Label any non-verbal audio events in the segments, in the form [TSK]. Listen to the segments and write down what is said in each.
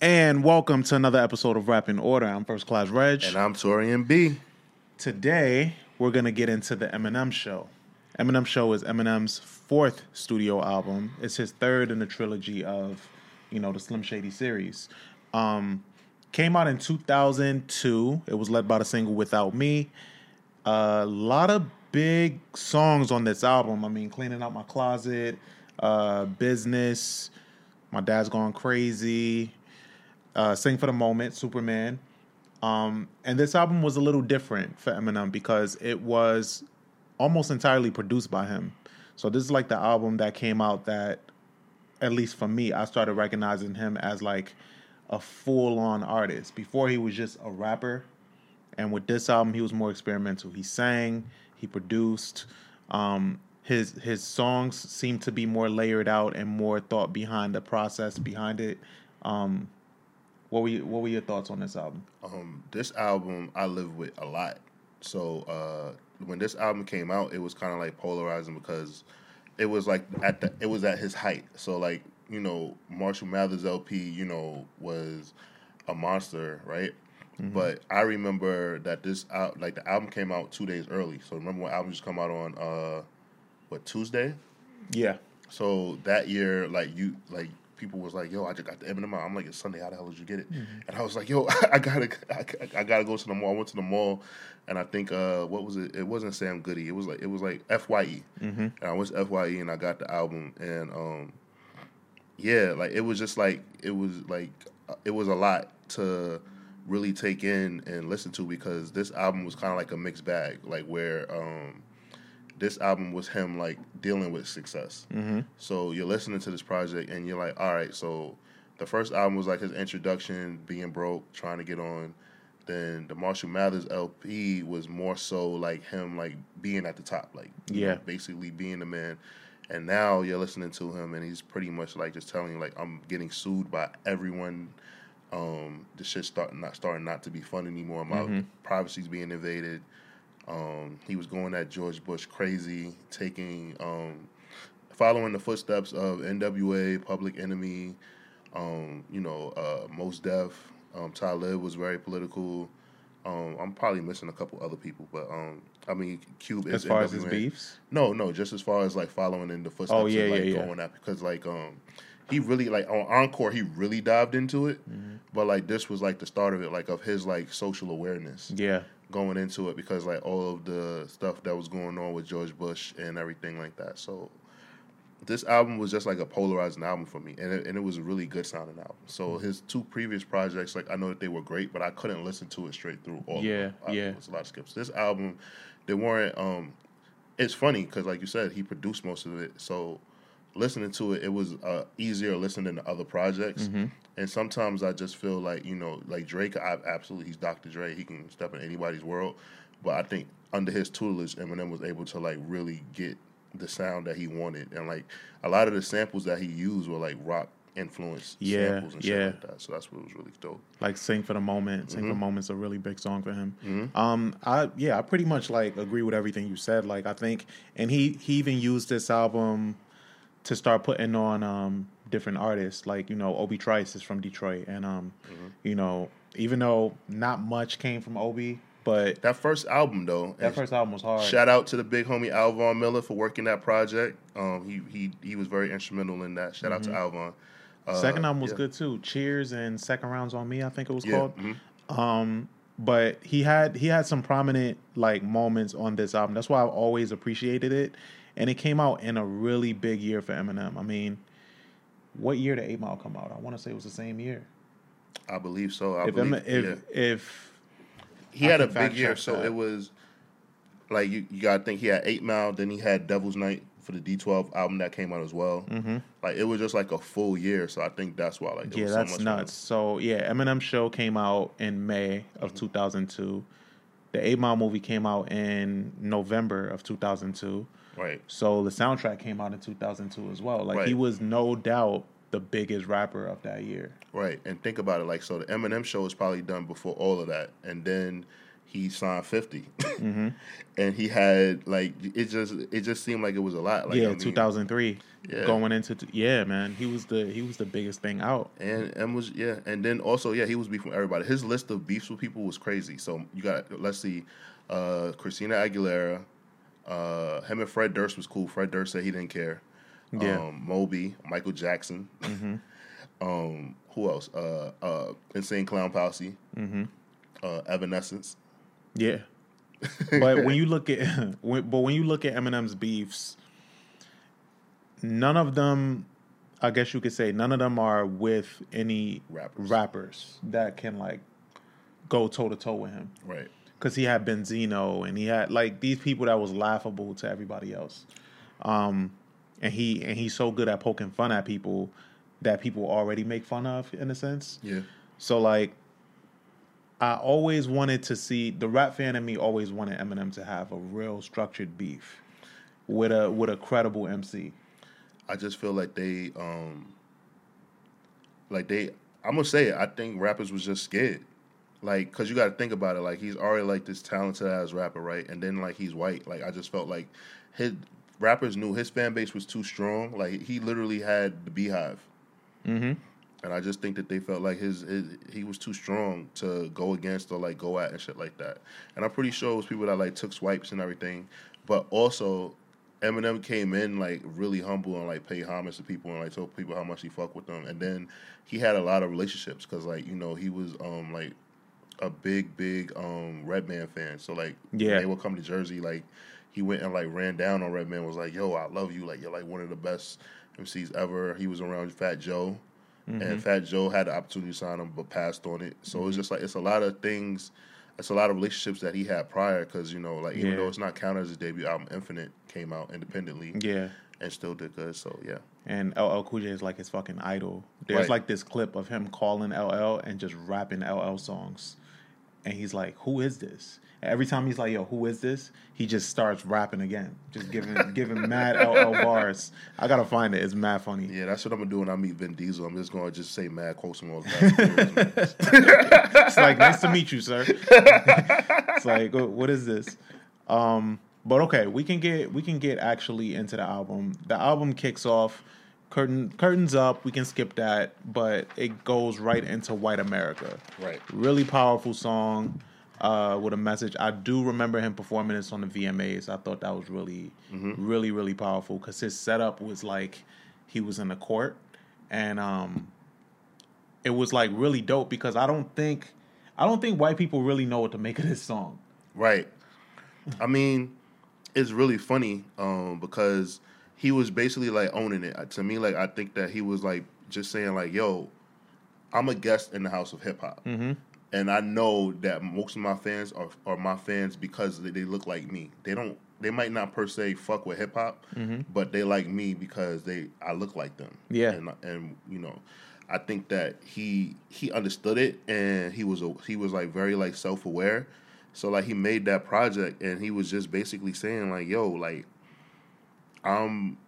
And welcome to another episode of Rap in Order. I'm First Class Reg. And I'm Torian B. Today, we're going to get into the Eminem Show. Eminem Show is Eminem's fourth studio album. It's his third in the trilogy of, you know, the Slim Shady series. Um, came out in 2002. It was led by the single Without Me. A lot of big songs on this album. I mean, Cleaning Out My Closet, uh, Business, My Dad's Gone Crazy, uh, Sing for the Moment, Superman. Um, and this album was a little different for Eminem because it was almost entirely produced by him. So this is like the album that came out that, at least for me, I started recognizing him as like a full-on artist. Before he was just a rapper, and with this album, he was more experimental. He sang, he produced. Um, his his songs seemed to be more layered out and more thought behind the process behind it. Um, what were you, what were your thoughts on this album? Um, this album I live with a lot. So uh, when this album came out, it was kind of like polarizing because it was like at the it was at his height. So like you know Marshall Mathers LP, you know was a monster, right? Mm-hmm. But I remember that this out like the album came out two days early. So remember when albums just come out on uh what Tuesday? Yeah. So that year, like you like people was like, "Yo, I just got the Eminem out." I'm like, "It's Sunday. How the hell did you get it?" Mm-hmm. And I was like, "Yo, [LAUGHS] I gotta, I, I, gotta go to the mall." I went to the mall, and I think, uh, what was it? It wasn't Sam Goody. It was like, it was like FYE. Mm-hmm. And I went to FYE, and I got the album, and um, yeah, like it was just like it was like it was a lot to really take in and listen to because this album was kind of like a mixed bag, like where um this album was him like dealing with success. Mm-hmm. So you're listening to this project and you're like, all right, so the first album was like his introduction, being broke, trying to get on. Then the Marshall Mathers LP was more so like him like being at the top, like yeah, basically being the man. And now you're listening to him and he's pretty much like just telling you like I'm getting sued by everyone. Um, the shit's starting not starting not to be fun anymore. My mm-hmm. privacy's being invaded um, he was going at George Bush crazy, taking, um, following the footsteps of NWA, Public Enemy, um, you know, uh, Mos Def. Um, Talib was very political. Um, I'm probably missing a couple other people, but um, I mean, Cube is as far NWA. as his beefs. No, no, just as far as like following in the footsteps. Oh yeah, of, like, yeah, yeah. Going at because like um, he really like on Encore he really dived into it, mm-hmm. but like this was like the start of it, like of his like social awareness. Yeah, going into it because like all of the stuff that was going on with George Bush and everything like that. So this album was just like a polarizing album for me, and it, and it was a really good sounding album. So mm-hmm. his two previous projects, like I know that they were great, but I couldn't listen to it straight through. All yeah, of them. I, yeah, it was a lot of skips. This album, they weren't. um It's funny because, like you said, he produced most of it, so listening to it, it was uh, easier listening to other projects. Mm-hmm. And sometimes I just feel like you know, like Drake, I absolutely he's Dr. Dre. He can step in anybody's world, but I think under his tutelage, Eminem was able to like really get the sound that he wanted, and like a lot of the samples that he used were like rock influenced yeah, samples and yeah. shit like that. So that's what was really dope. Like "Sing for the Moment," "Sing Mm-hmm. for the Moment's a really big song for him. Um, I yeah, I pretty much like agree with everything you said. Like I think, and he he even used this album to start putting on um different artists. Like you know, Obi Trice is from Detroit, and um, Mm-hmm. you know, even though not much came from Obi, but That first album though, that first album was hard. Shout out to the big homie Alvon Miller for working that project. Um, he he he was very instrumental in that. Shout out to Alvon. Uh, Second album was yeah. good too. Cheers and Second Rounds on Me, I think it was Yeah, called. mhm. Um, but he had he had some prominent like moments on this album. That's why I've always appreciated it. And it came out in a really big year for Eminem. I mean, what year did Eight Mile come out? I want to say it was the same year. I believe so. I if believe, if yeah. if he I had a big year, so that. it was like you, you gotta think he had Eight Mile, then he had Devil's Night for the D12 album that came out as well. Mm-hmm. Like it was just like a full year, so I think that's why like yeah, was so that's much nuts. So yeah, Eminem show came out in May of Mm-hmm. 2002. The Eight Mile movie came out in November of 2002. Right. So the soundtrack came out in 2002 as well. Like he was no doubt the biggest rapper of that year. Right, and think about it. Like, so the Eminem show was probably done before all of that, and then he signed 50 Mm-hmm. [LAUGHS] and he had like it just it just seemed like it was a lot. Like, yeah, I mean, 2003. Yeah. Going into t- yeah, man, he was the he was the biggest thing out. And and was yeah, and then also yeah, he was beefing with everybody. His list of beefs with people was crazy. So you got let's see, uh, Christina Aguilera, uh, him and Fred Durst was cool. Fred Durst said he didn't care. Yeah. Um, Moby, Michael Jackson. [LAUGHS] um, who else? Uh, uh, Insane Clown Posse. Mm-hmm. Uh, Evanescence. Yeah. [LAUGHS] but when you look at [LAUGHS] when, but when you look at Eminem's beefs, none of them I guess you could say none of them are with any Rappers. rappers that can like go toe to toe with him. Right. Cuz he had Benzino and he had like these people that was laughable to everybody else. Um and he and he's so good at poking fun at people that people already make fun of in a sense. Yeah. So like I always wanted to see the rap fan in me always wanted Eminem to have a real structured beef with a with a credible MC. I just feel like they, um, like they. I'm gonna say it. I think rappers was just scared, like, cause you got to think about it. Like he's already like this talented ass rapper, right? And then like he's white. Like I just felt like his rappers knew his fan base was too strong. Like he literally had the Beehive, Mm-hmm. and I just think that they felt like his, his he was too strong to go against or like go at and shit like that. And I'm pretty sure it was people that like took swipes and everything, but also Eminem came in like really humble and like paid homage to people and like told people how much he fuck with them. And then he had a lot of relationships because like you know he was um like a big big um Redman fan. So like Yeah. they would come to Jersey like he went and like ran down on Redman was like yo I love you like you're like one of the best MCs ever. He was around Fat Joe. And Fat Joe had the opportunity to sign him, but passed on it. So it's just like it's a lot of things. It's a lot of relationships that he had prior, because you know, like even Yeah. though it's not counted as his debut album, Infinite came out independently Yeah. and still did good. So yeah, And LL Cool J is like his fucking idol. There's Right. like this clip of him calling LL and just rapping LL songs. And he's like, Who is this? And every time he's like, Yo, who is this? He just starts rapping again. Just giving [LAUGHS] giving mad LL bars. I gotta find it. It's mad funny. yeah, that's what I'm gonna do when I meet Vin Diesel. I'm just gonna just say mad quotes from all the Fast and Furious movies. it's like nice to meet you, sir. [LAUGHS] it's like "Oh, what is this? Um, but okay, we can get we can get actually into the album. The album kicks off, curtain curtains up. We can skip that, but it goes right into White America. Right. Really powerful song. Uh, with a message, I do remember him performing this on the VMAs. I thought that was really, really, really powerful because his setup was like he was in the court, and um, it was like really dope because I don't think I don't think white people really know what to make of this song. Right. I mean, it's really funny um, because he was basically like owning it. To me, like I think that he was like just saying like, "Yo, I'm a guest in the house of hip hop." Mm-hmm. and I know that most of my fans are are my fans because they, they look like me. They don't. They might not per se fuck with hip hop, but they like me because they I look like them. Yeah. and and you know, I think that he he understood it and he was a, he was like very like self aware. So like he made that project and he was just basically saying like, yo, like I'm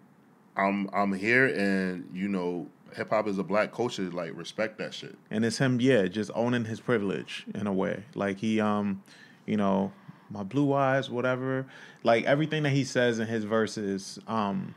I'm I'm here and you know hip hop is a black culture. Like respect that shit. And it's him, yeah, just owning his privilege in a way. Like he, um, you know, my blue eyes, whatever. Like everything that he says in his verses, um,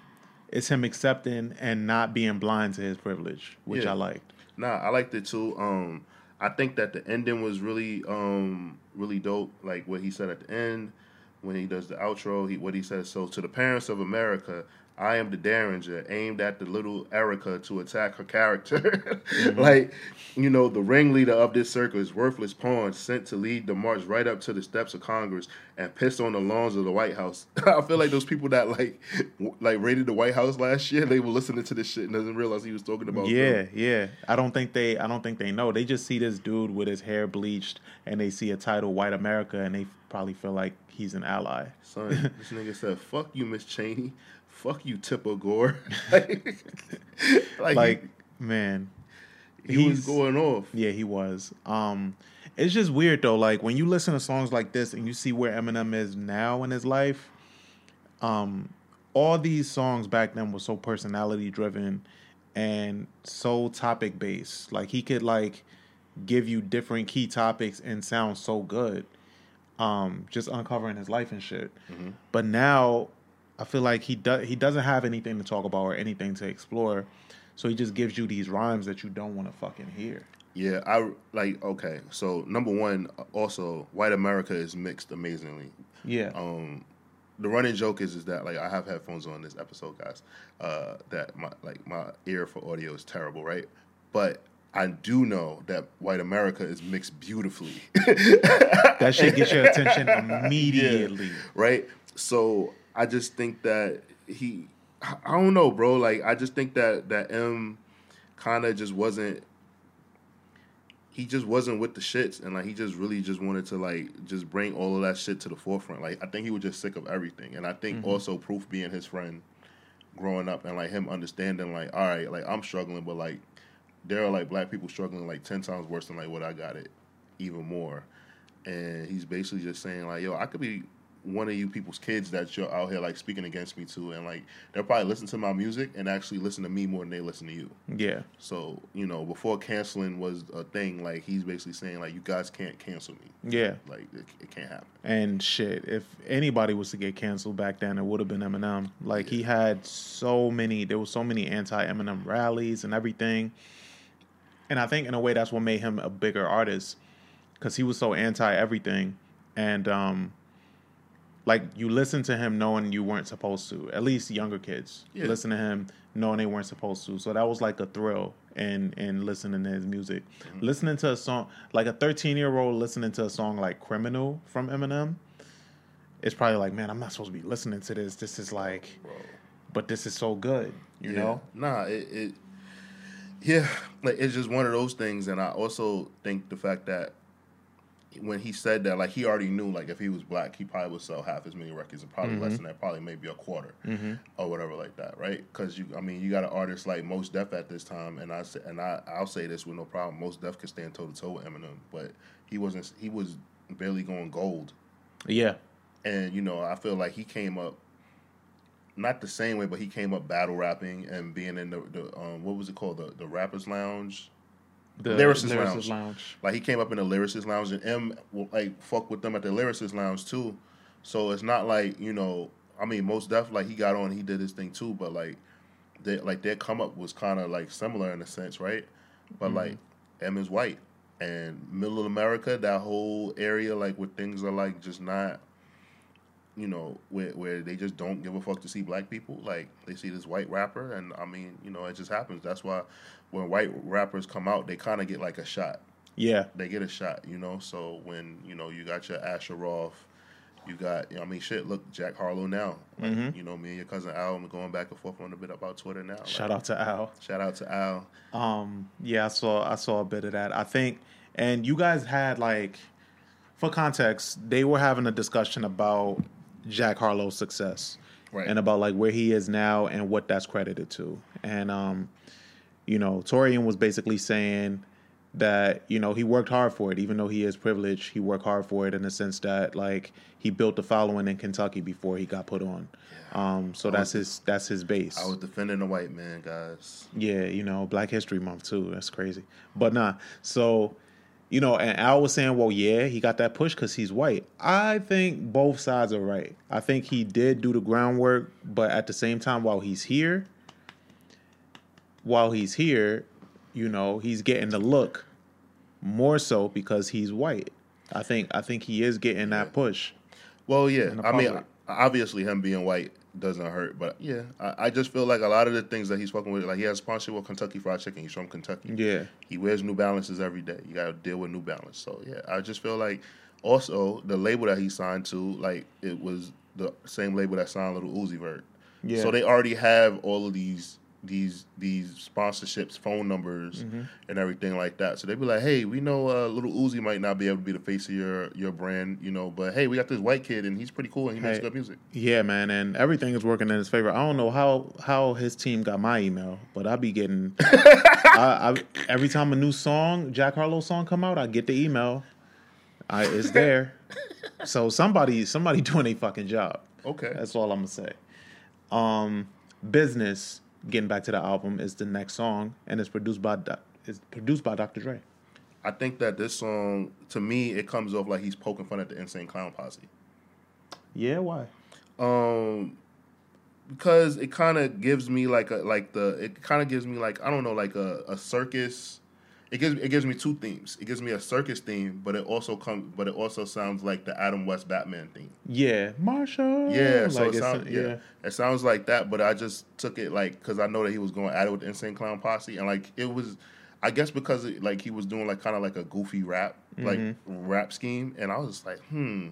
it's him accepting and not being blind to his privilege, which Yeah. I liked. Nah, I liked it too. Um, I think that the ending was really, um, really dope. Like what he said at the end when he does the outro. He what he says. So to the parents of America, I am the Derringer, aimed at the little Erica to attack her character. [LAUGHS] Mm-hmm. like, you know, the ringleader of this circle is worthless pawn sent to lead the march right up to the steps of Congress and piss on the lawns of the White House. [LAUGHS] I feel like those people that like, w- like raided the White House last year, they were listening to this shit and doesn't realize he was talking about. them. Yeah, yeah. I don't think they. I don't think they know. They just see this dude with his hair bleached, and they see a title "White America," and they probably feel like he's an ally. Son, [LAUGHS] this nigga said, "Fuck you, Miss Cheney. Fuck you, Tipper Gore." [LAUGHS] like, [LAUGHS] like, Like, man, he, was going off. Yeah, he was. Um, It's just weird though. Like when you listen to songs like this and you see where Eminem is now in his life, um, all these songs back then were so personality driven and so topic based. Like he could like give you different key topics and sound so good. Um, just uncovering his life and shit. Mm-hmm. But now I feel like he does he doesn't have anything to talk about or anything to explore. So he just gives you these rhymes that you don't want to fucking hear. Yeah, I like. Okay, so number one, also, white America is mixed amazingly. Yeah. Um, the running joke is is that like I have headphones on this episode, guys. Uh, that my like my ear for audio is terrible, right? But I do know that white America is mixed beautifully. that should get your [LAUGHS] attention immediately. Yeah, right? So I just think that he, I don't know, bro. Like I just think that that M kind of just wasn't. He just wasn't with the shits, and like he just really just wanted to like just bring all of that shit to the forefront. Like I think he was just sick of everything, and I think Mm-hmm. also Proof being his friend, growing up, and like him understanding like all right, like I'm struggling, but like there are like black people struggling like ten times worse than like what I got it, even more. And he's basically just saying like, yo, I could be one of you people's kids that you're out here like speaking against me to, and like they'll probably listen to my music and actually listen to me more than they listen to you. Yeah. So you know, before canceling was a thing, like he's basically saying like, you guys can't cancel me, Yeah. like it, it can't happen. And shit, if anybody was to get canceled back then, it would have been Eminem. Like he had so many, there was so many anti-Eminem rallies and everything. And I think in a way that's what made him a bigger artist, because he was so anti everything, and um, like you listen to him knowing you weren't supposed to. At least younger kids Yeah. listen to him knowing they weren't supposed to. So that was like a thrill in in listening to his music. Mm-hmm. Listening to a song like a 13 year old listening to a song like "Criminal" from Eminem. It's probably like, man, I'm not supposed to be listening to this. This is like, Bro. but this is so good, you Yeah. know? Nah, it, it yeah, like it's just one of those things, and I also think the fact that when he said that, like he already knew, like if he was black, he probably would sell half as many records, and probably less than that, probably maybe a quarter or whatever like that, right? Because you, I mean, you got an artist like Mos Def at this time, and I and I, I'll say this with no problem. Mos Def could stand toe to toe with Eminem, but he wasn't. He was barely going gold Yeah, and you know I feel like he came up not the same way, but he came up battle rapping and being in the, the um, what was it called the the Rappers Lounge. The Lyricist Lyricist Lounge. Like he came up in the Lyricist Lounge, and M will like fuck with them at the Lyricist Lounge too. So it's not like you know, I mean, most definitely like he got on, he did his thing too, but like they like their come up was kind of like similar in a sense, right? But mm-hmm. like M is white, and Middle of America, that whole area, like where things are like just not, you know, where where they just don't give a fuck to see black people. Like they see this white rapper, and I mean, you know, it just happens. That's why when white rappers come out, they kind of get like a shot. Yeah, They get a shot, you know. So when you know you got your Asher Roth, you got, you know, I mean, shit. Look, Jack Harlow now. Like, Mhm. You know, me and your cousin Al, I'm going back and forth on a bit about Twitter now. Like, shout out to Al. shout out to Al. Um, yeah, I saw I saw a bit of that. I think, and you guys had like, for context, they were having a discussion about Jack Harlow's success, Right. and about like where he is now and what that's credited to. And um, you know, Torian was basically saying that you know he worked hard for it, even though he is privileged. He worked hard for it in the sense that like he built the following in Kentucky before he got put on. Um, so that's his that's his base. I was defending the white man, guys. Yeah, you know, Black History Month too. That's crazy. But nah, so you know, and Al was saying, well, yeah, he got that push because he's white. I think both sides are right. I think he did do the groundwork, but at the same time, while he's here, while he's here, you know, he's getting the look more so because he's white. I think I think he is getting that push. Well, yeah. I mean. Obviously, him being white doesn't hurt, but yeah, I, I just feel like a lot of the things that he's fucking with, like he has sponsorship with Kentucky Fried Chicken. He's from Kentucky. Yeah. He wears New Balances every day. You got to deal with New Balance. So yeah, I just feel like also the label that he signed to, like it was the same label that signed Little Uzi Vert. Yeah. So they already have all of these these these sponsorships, phone numbers, Mm-hmm. and everything like that. So they'd be like, "Hey, we know uh, Little Uzi might not be able to be the face of your your brand, you know, but hey, we got this white kid and he's pretty cool and he makes Hey. good music." Yeah, man, and everything is working in his favor. I don't know how how his team got my email, but I be getting [LAUGHS] I, I, every time a new song, Jack Harlow song come out, I get the email. I, it's there. [LAUGHS] so somebody somebody [LAUGHS] doing a fucking job. Okay. That's all I'm gonna say. Um, business. Getting back to the album is the next song, and it's produced by it's produced by Dr. Dre. I think that this song, to me, it comes off like he's poking fun at the Insane Clown Posse. Yeah, why? Um, because it kind of gives me like a like the it kind of gives me like I don't know like a, a circus. It gives it gives me two themes. It gives me a circus theme, but it also comes but it also sounds like the Adam West Batman theme. Yeah, Marshall. Yeah, so like it sounds yeah. it sounds like that. But I just took it like because I know that he was going at it with Insane Clown Posse, and like it was, I guess because it, like he was doing like kind of like a goofy rap like Mm-hmm. rap scheme, and I was just like, hmm.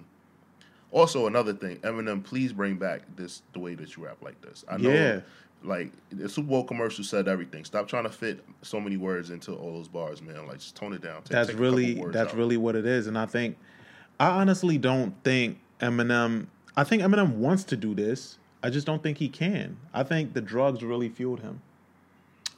Also, another thing, Eminem, please bring back this the way that you rap like this. I know, Yeah. Like the Super Bowl commercial said everything. Stop trying to fit so many words into all those bars, man. Like just tone it down. Take- That's take really that's out. really what it is, and I think I honestly don't think Eminem. I think Eminem wants to do this. I just don't think he can. I think the drugs really fueled him.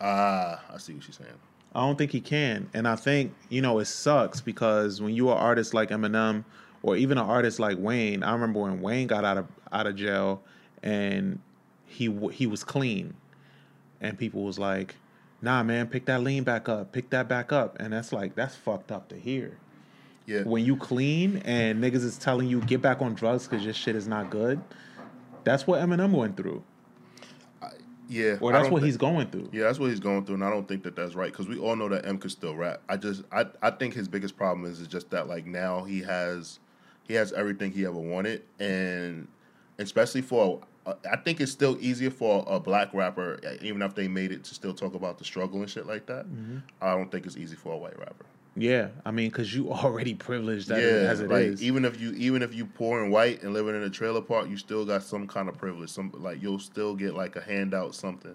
ah. I see what she's saying. I don't think he can. And I think, you know, it sucks because when you're an artist like Eminem or even an artist like Wayne, I remember when Wayne got out of out of jail and he he was clean. And people was like, "Nah, man, pick that lean back up. Pick that back up." And that's like that's fucked up to hear. Yeah, When you clean and niggas is telling you get back on drugs cuz your shit is not good. That's what Eminem went through. yeah. Or that's what he's going through. Yeah, that's what he's going through, and I don't think that that's right because we all know that M could still rap. I just, I, I think his biggest problem is, is just that like now he has, he has everything he ever wanted, and especially for, I think it's still easier for a black rapper, even if they made it, to still talk about the struggle and shit like that. Mm-hmm. I don't think it's easy for a white rapper. Yeah, I mean cuz you [LAUGHS] already privileged that yeah, as it like is. even if you even if you poor and white and living in a trailer park, you still got some kind of privilege. Some like you'll still get like a handout something.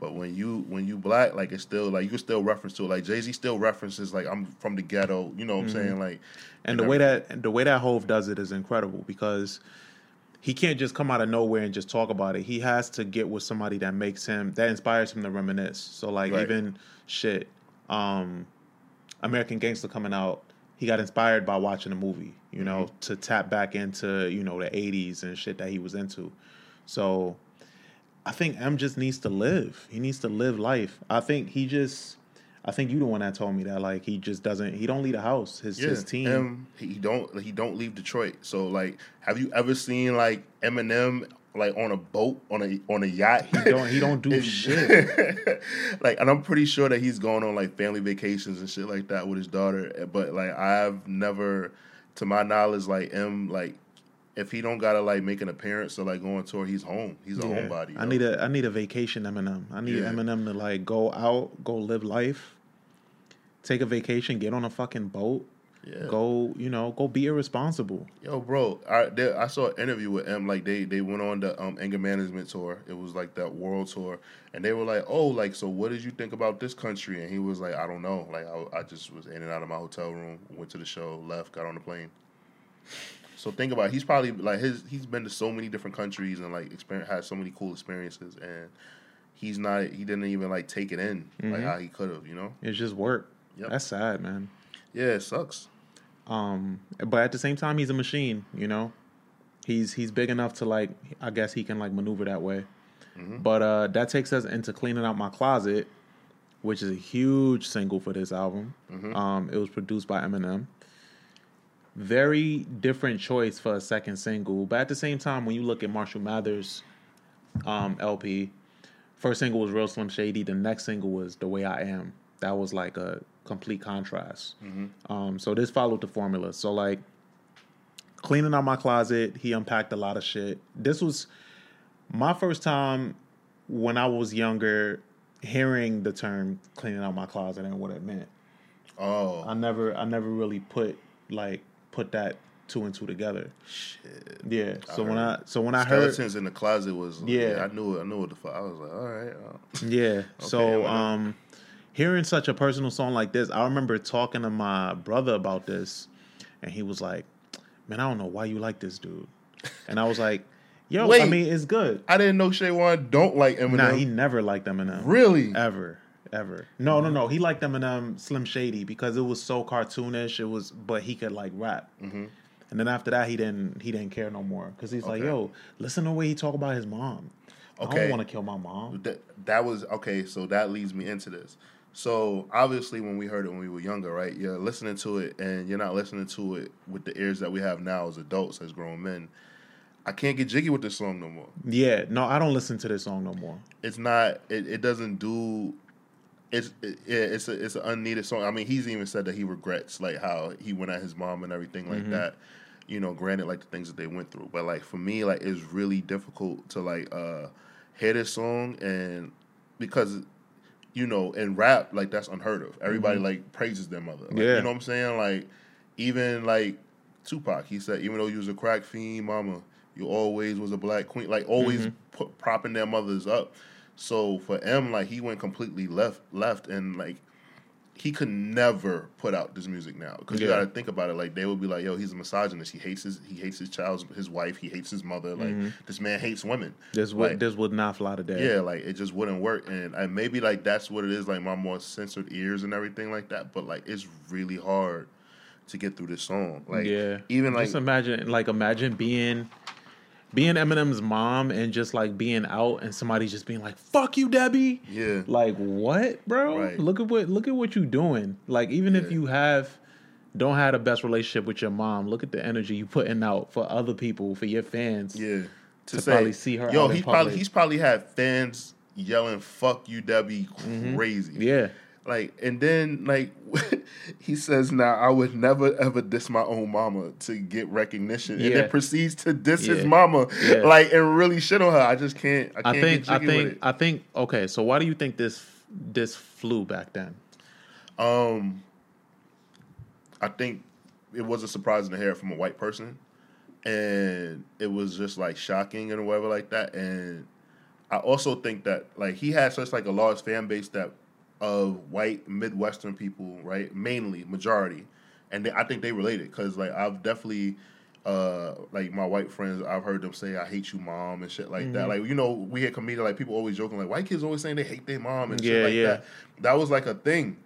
But when you when you black, like it's still like you can still reference to it. Like Jay Z still references like I'm from the ghetto. You know what I'm saying? Like Mm-hmm. And the way that the way that Hove does it is incredible because he can't just come out of nowhere and just talk about it. He has to get with somebody that makes him that inspires him to reminisce. So like Right. even shit, um, American Gangster coming out, he got inspired by watching a movie, you know, Mm-hmm. to tap back into, you know, the eighties and shit that he was into. So I think M just needs to live. He needs to live life. I think he just I think you the one that told me that like he just doesn't he don't leave the house. His yeah, his team him, he don't he don't leave Detroit. So like, have you ever seen like Eminem like on a boat on a on a yacht? He don't- he don't do [LAUGHS] shit. [LAUGHS] like, and I'm pretty sure that he's going on like family vacations and shit like that with his daughter. But like, I've never, to my knowledge, like M like. If he don't gotta like make an appearance or like go on tour, he's home. He's a Yeah. homebody. I yo. need a I need a vacation Eminem. I need Yeah. Eminem to like go out, go live life, take a vacation, get on a fucking boat, Yeah. go you know go be irresponsible. Yo, bro, I there, I saw an interview with M. Like they they went on the um, anger management tour. It was like that world tour, and they were like, "Oh, like so, what did you think about this country?" And he was like, "I don't know. Like I, I just was in and out of my hotel room, went to the show, left, got on the plane." So think about it. he's probably like his he's been to so many different countries and like experience had so many cool experiences and he's not he didn't even like take it in like how he could have you know It's just work. Yep. That's sad, man. yeah it sucks Um, but at the same time, he's a machine. You know, he's he's big enough to like. I guess he can like maneuver that way. But uh, that takes us into cleaning out my closet, which is a huge single for this album. Um, it was produced by Eminem. Very different choice for a second single, but at the same time, when you look at Marshall Mathers' um, LP, first single was Real Slim Shady. The next single was The Way I Am. That was like a complete contrast. Um, so this followed the formula. So like cleaning out my closet, he unpacked a lot of shit. This was my first time when I was younger hearing the term cleaning out my closet and what it meant. oh I never I never really put like put that two and two together. shit Yeah. So when I so when I heard skeletons in the closet was Yeah. yeah, I knew it I knew what the fuck I was like all right uh, [LAUGHS] Yeah. so well, um hearing such a personal song like this, I remember talking to my brother about this and he was like, Man, I don't know why you like this dude. And I was like, Yo, I mean it's good. I didn't know Shay Wan don't like Eminem Nah, he never liked Eminem. really Ever. Ever. No, no, no. He liked Eminem Slim Shady because it was so cartoonish. It was, but he could like rap. Mm-hmm. And then after that, he didn't he didn't care no more because he's like, yo, listen to the way he talk about his mom. I don't want to kill my mom. that that was okay. So that leads me into this. So obviously, when we heard it when we were younger, right? You're listening to it, and you're not listening to it with the ears that we have now as adults, as grown men. I can't get jiggy with this song no more. Yeah, no, I don't listen to this song no more. It's not. It, it doesn't do. It's it, it's a it's an unneeded song. I mean, he's even said that he regrets like how he went at his mom and everything like mm-hmm. that. You know, granted, like the things that they went through, but like for me, like it's really difficult to like uh hear this song and because you know in rap like that's unheard of. Everybody mm-hmm. like praises their mother. Like, Yeah. you know what I'm saying? Like even like Tupac, he said even though you was a crack fiend, mama, you always was a black queen. Like always mm-hmm. put, propping their mothers up. So for M, like he went completely left, left, and like he could never put out this music now because you got to think about it. Like they would be like, "Yo, he's a misogynist. He hates his he hates his child's his wife. He hates his mother. Like mm-hmm. this man hates women. This would Like, this would not fly today. yeah, like it just wouldn't work. And, I, maybe like that's what it is. Like my more censored ears and everything like that. But like it's really hard to get through this song. Like yeah. even like just imagine like imagine being being Eminem's mom and just like being out and somebody just being like, "Fuck you, Debbie." yeah, Like what, bro? Right. Look at what look at what you doing. Like even if you have don't have the best relationship with your mom, look at the energy you putting out for other people, for your fans. yeah. to probably see her Yo, he probably he's probably had fans yelling "fuck you, Debbie" Mm-hmm. crazy. Yeah. Like, and then like [LAUGHS] he says, "Now I would never ever diss my own mama to get recognition," and then proceeds to diss his mama, Yeah. like and really shit on her. I just can't. I I can't think I think. I think okay, so why do you think this this flew back then? Um, I think it wasn't surprising to hear from a white person, and it was just like shocking and whatever like that. And I also think that like he had such like a large fan base that of white Midwestern people, right, mainly majority, and they, I think they related because like I've definitely. Uh, like my white friends, I've heard them say "I hate you, mom" and shit like that. Like you know, we had comedian like people always joking like white kids always saying they hate their mom and Yeah, shit like yeah. that. That was like a thing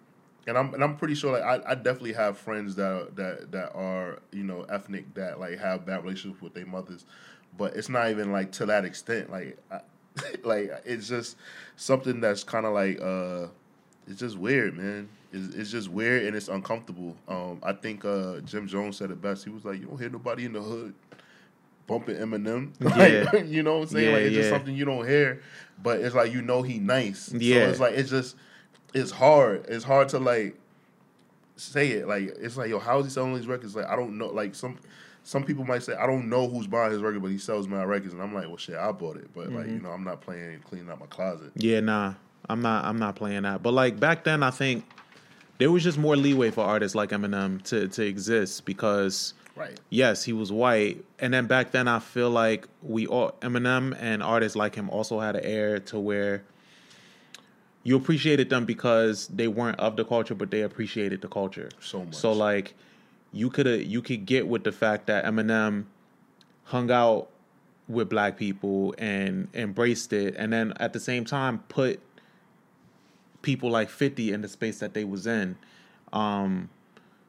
and I'm and I'm pretty sure like I, I definitely have friends that that that are you know ethnic that like have bad relationships with their mothers, but it's not even like to that extent. Like I, [LAUGHS] like it's just something that's kind of like uh, it's just weird, man. It's, it's just weird and it's uncomfortable. Um, I think uh, Jim Jones said it best. He was like, "You don't hear nobody in the hood." Bumping Eminem, [LAUGHS] like, Yeah. [LAUGHS] you know what I'm saying? Yeah, like it's just something you don't hear, but it's like you know he nice. Yeah. so it's like it's just it's hard. It's hard to like say it. Like it's like, yo, how is he selling these records? Like I don't know. Like some some people might say, I don't know who's buying his record, but he sells my records, and I'm like, well, shit, I bought it, but like you know, I'm not playing cleaning out my closet. Yeah, nah. I'm not I'm not playing that. But like back then I think there was just more leeway for artists like Eminem to to exist because Right. yes, he was white. And then back then I feel like we all Eminem and artists like him also had an air to where you appreciated them because they weren't of the culture, but they appreciated the culture. So much. So like you could you could get with the fact that Eminem hung out with black people and embraced it and then at the same time put people like 50 in the space that they was in um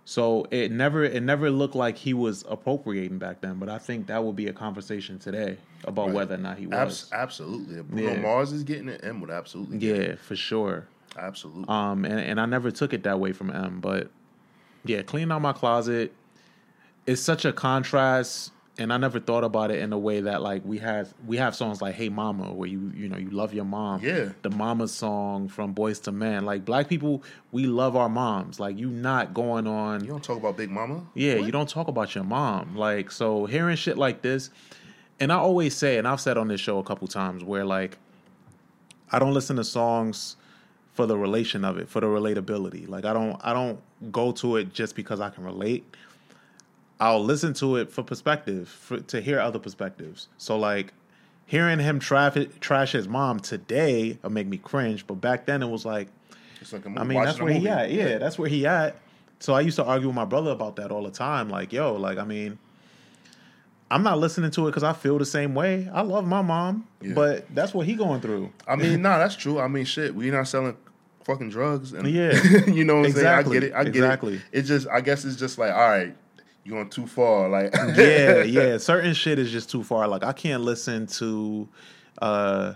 so it never it never looked like he was appropriating back then but i think that would be a conversation today about Right. whether or not he was Abs- absolutely. Bruno Yeah. Mars is getting it, M would absolutely. Get it. yeah for sure Absolutely. um and, and i never took it that way from m but yeah clean out my closet it's such a contrast and i never thought about it in a way that like we have we have songs like hey mama where you you know you love your mom Yeah. the mama song from Boyz II Men like black people we love our moms like you not going on you don't talk about Big Mama. yeah, What? you don't talk about your mom. Like, so hearing shit like this, and I always say, and I've said on this show a couple times, where like, I don't listen to songs for the relation of it, for the relatability. Like, I don't, I don't go to it just because I can relate. I'll listen to it for perspective, for, to hear other perspectives. So like, hearing him trash trash his mom today will make me cringe, but back then it was like, It's like. I mean, that's where he at. Yeah, that's where he at. So I used to argue with my brother about that all the time. Like, yo, like, I mean, I'm not listening to it because I feel the same way. I love my mom, Yeah. but that's what he going through. I mean, nah, that's true. I mean, shit, we not selling fucking drugs and Yeah. [LAUGHS] you know what I'm Exactly. saying? I get it. I get it. Exactly. it. It's just I guess it's just like all right, you going too far. Like [LAUGHS] yeah, yeah. Certain shit is just too far. Like I can't listen to uh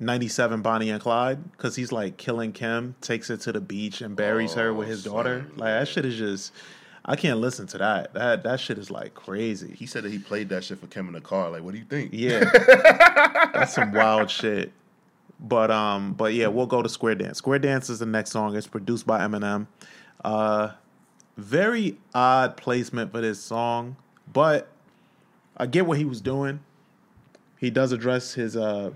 97 Bonnie and Clyde because he's like killing Kim, takes it to the beach and buries her with Oh, his daughter. son, Like that shit is just I can't listen to that. That that shit is like crazy. He said that he played that shit for Kim in the car. Like, what do you think? Yeah. [LAUGHS] That's some wild shit. But um, but yeah, we'll go to Square Dance. Square Dance is the next song. It's produced by Eminem. Uh very odd placement for this song, but I get what he was doing. He does address his uh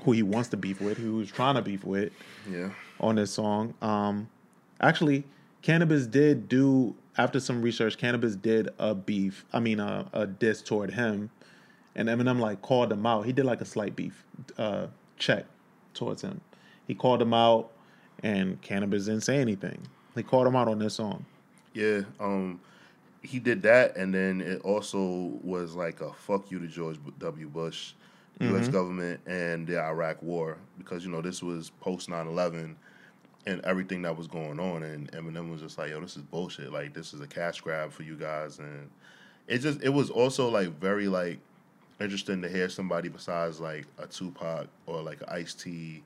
who he wants to beef with, who he was trying to beef with Yeah. on this song. Um, actually, Canibus did do after some research. Canibus did a beef. I mean, a, a diss toward him, and Eminem like called him out. He did like a slight beef uh, check towards him. He called him out, and Canibus didn't say anything. He called him out on this song. Yeah. Um, he did that, and then it also was like a fuck you to George W. Bush, U.S. government, and the Iraq War because you know this was post 9-11 and everything that was going on, and Eminem was just like, "Yo, this is bullshit. Like, this is a cash grab for you guys." And it just it was also like very like interesting to hear somebody besides like a Tupac or like an Ice T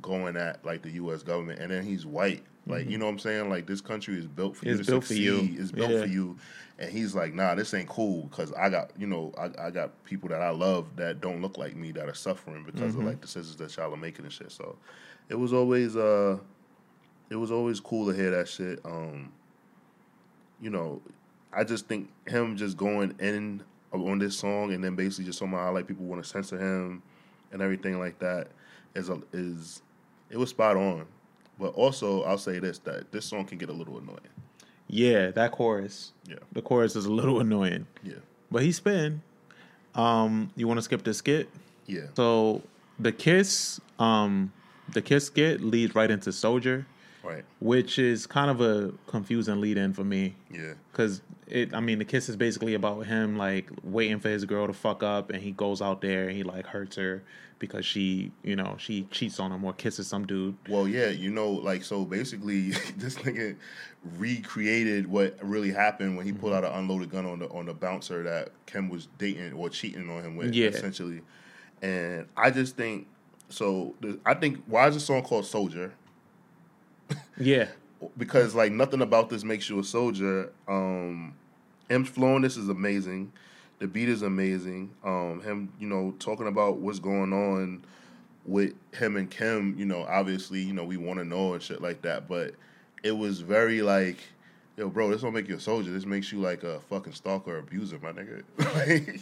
going at like the U.S. government, and then he's white. Like you know what I'm saying? Like this country is built for you It's to built for you. It's built Yeah. for you, and he's like, nah, this ain't cool because I got you know I, I got people that I love that don't look like me that are suffering because Mm-hmm. of like decisions that y'all are making and shit. So it was always uh it was always cool to hear that shit. Um, you know, I just think him just going in on this song and then basically just somehow like people want to censor him and everything like that is a, is it was spot on. But also, I'll say this that this song can get a little annoying. Yeah, that chorus. Yeah, The chorus is a little annoying, yeah, but he's spin. Um, you want to skip the skit? yeah. So the kiss, um, the kiss skit leads right into Soldier, Right. which is kind of a confusing lead in for me Yeah. because it. I mean, the kiss is basically about him like waiting for his girl to fuck up, and he goes out there and he like hurts her because she, you know, she cheats on him or kisses some dude. Well, yeah, you know, like so basically, [LAUGHS] this nigga recreated what really happened when he pulled out an unloaded gun on the on the bouncer that Kim was dating or cheating on him with, Yeah. essentially. And I just think so. The, I think why is the song called Soldier? Yeah, [LAUGHS] Because like nothing about this makes you a soldier. Um, him flowing this is amazing. The beat is amazing. Um, him, you know, talking about what's going on with him and Kim, you know, obviously, you know, we want to know and shit like that. But it was very like, yo, bro, this don't make you a soldier. This makes you like a fucking stalker abuser, my nigga. [LAUGHS] like,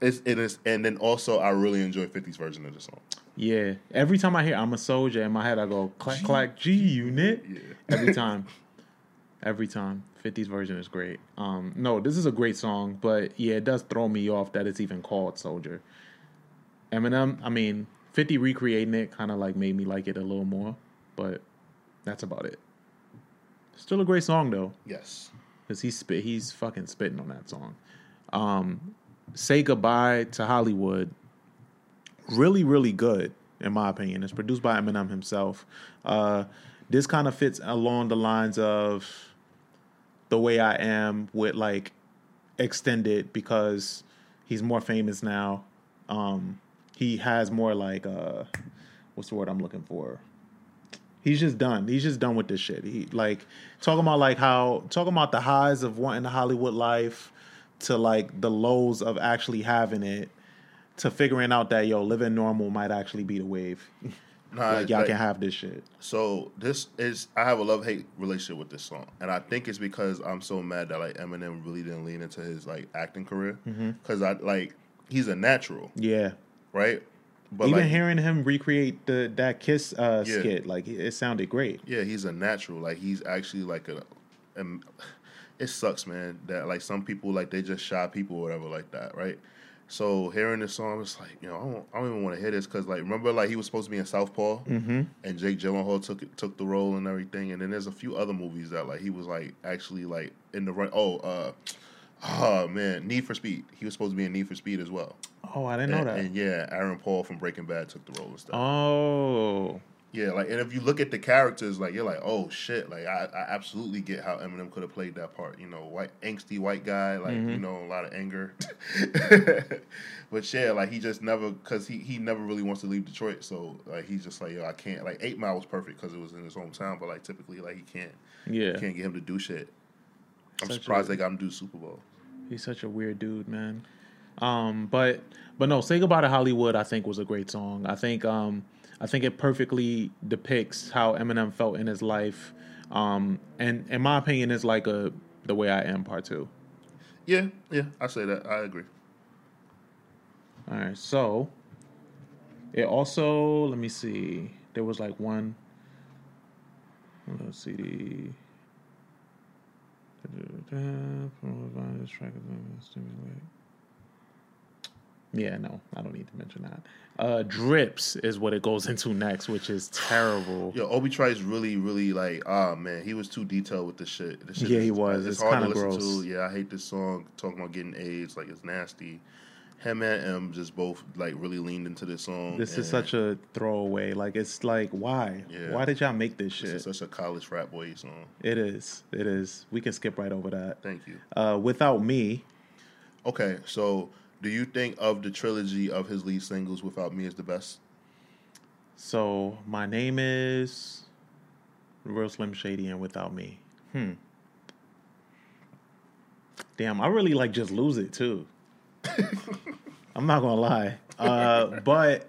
it's it is, and then also I really enjoy 50's version of the song. yeah. Every time I hear "I'm a soldier" in my head, I go clack G- clack G unit. Yeah. every time. [LAUGHS] Every time. 50's version is great. Um, no, this is a great song, but yeah, it does throw me off that it's even called Soldier. Eminem, I mean, 50 recreating it kind of like made me like it a little more, but that's about it. Still a great song though, Yes. because he's spit, he's fucking spitting on that song. Um, Say goodbye to Hollywood. Really, really good in my opinion. It's produced by Eminem himself. Uh, this kind of fits along the lines of the way I am with like extended because he's more famous now. Um, he has more like uh, what's the word I'm looking for? He's just done. He's just done with this shit. He like talking about like how talking about the highs of wanting the Hollywood life to like the lows of actually having it to figuring out that yo living normal might actually be the wave. [LAUGHS] Nah, like y'all like- can have this shit. So this is I have a love hate relationship with this song, and I think it's because I'm so mad that like Eminem really didn't lean into his like acting career Mm-hmm. because I like he's a natural, Yeah. right? But Even like, hearing him recreate the that kiss uh, Yeah. skit, like it sounded great. yeah, he's a natural. Like he's actually like a, um, [SIGHS] it sucks, man. That like some people like they just shy people or whatever like that, right? So hearing this song, it's like you know I don't, I don't even want to hear this because like remember like he was supposed to be in Southpaw, Mm-hmm. and Jake Gyllenhaal took it, took the role and everything. And then there's a few other movies that like he was like actually like in the run. Oh, uh, [TSK] oh man, Need for Speed. He was supposed to be in Need for Speed as well. Oh, I didn't know that. and yeah, Aaron Paul from Breaking Bad took the role and stuff. oh, Yeah, like, and if you look at the characters, like, you're like, oh shit, like, I, I absolutely get how Eminem could have played that part. You know, white, angsty white guy, like, Mm-hmm. you know, a lot of anger. [LAUGHS] but yeah, like, he just never, cause he he never really wants to leave Detroit. So like, he's just like, yo, I can't. Like, Eight Mile was perfect because it was in his hometown, but like, typically, like, he can't, Yeah, can't get him to do shit. I'm Such surprised a- they got him to do Super Bowl. he's such a weird dude, man. Um, but but no, "Say Goodbye to Hollywood" I think was a great song. I think um, I think it perfectly depicts how Eminem felt in his life. Um, and in my opinion, is like a the way I am part two. Yeah, yeah, I say that. I agree. All right, so it also let me see. There was like one. Let's see. Yeah, no, I don't need to mention that. Uh, drips is what it goes [LAUGHS] into next, which is terrible. Yo, Obi Trice really, really like, ah man, he was too detailed with the shit. Shit Yeah, is- he was. It's kinda gross. to. Yeah, I hate this song. Talking about getting AIDS, like it's nasty. Him and M just both like really leaned into this song. This is such a throwaway. Like, it's like, why? Yeah. Why did y'all make this This shit? is such a college frat boy song. It is. It is. We can skip right over that. Thank you. Uh, Without Me, Okay, so do you think of the trilogy of his lead singles, "Without Me" is the best? So my name is Real Slim Shady and Without Me. Hmm. Damn, I really like just lose it too. [LAUGHS] I'm not gonna lie. Uh, but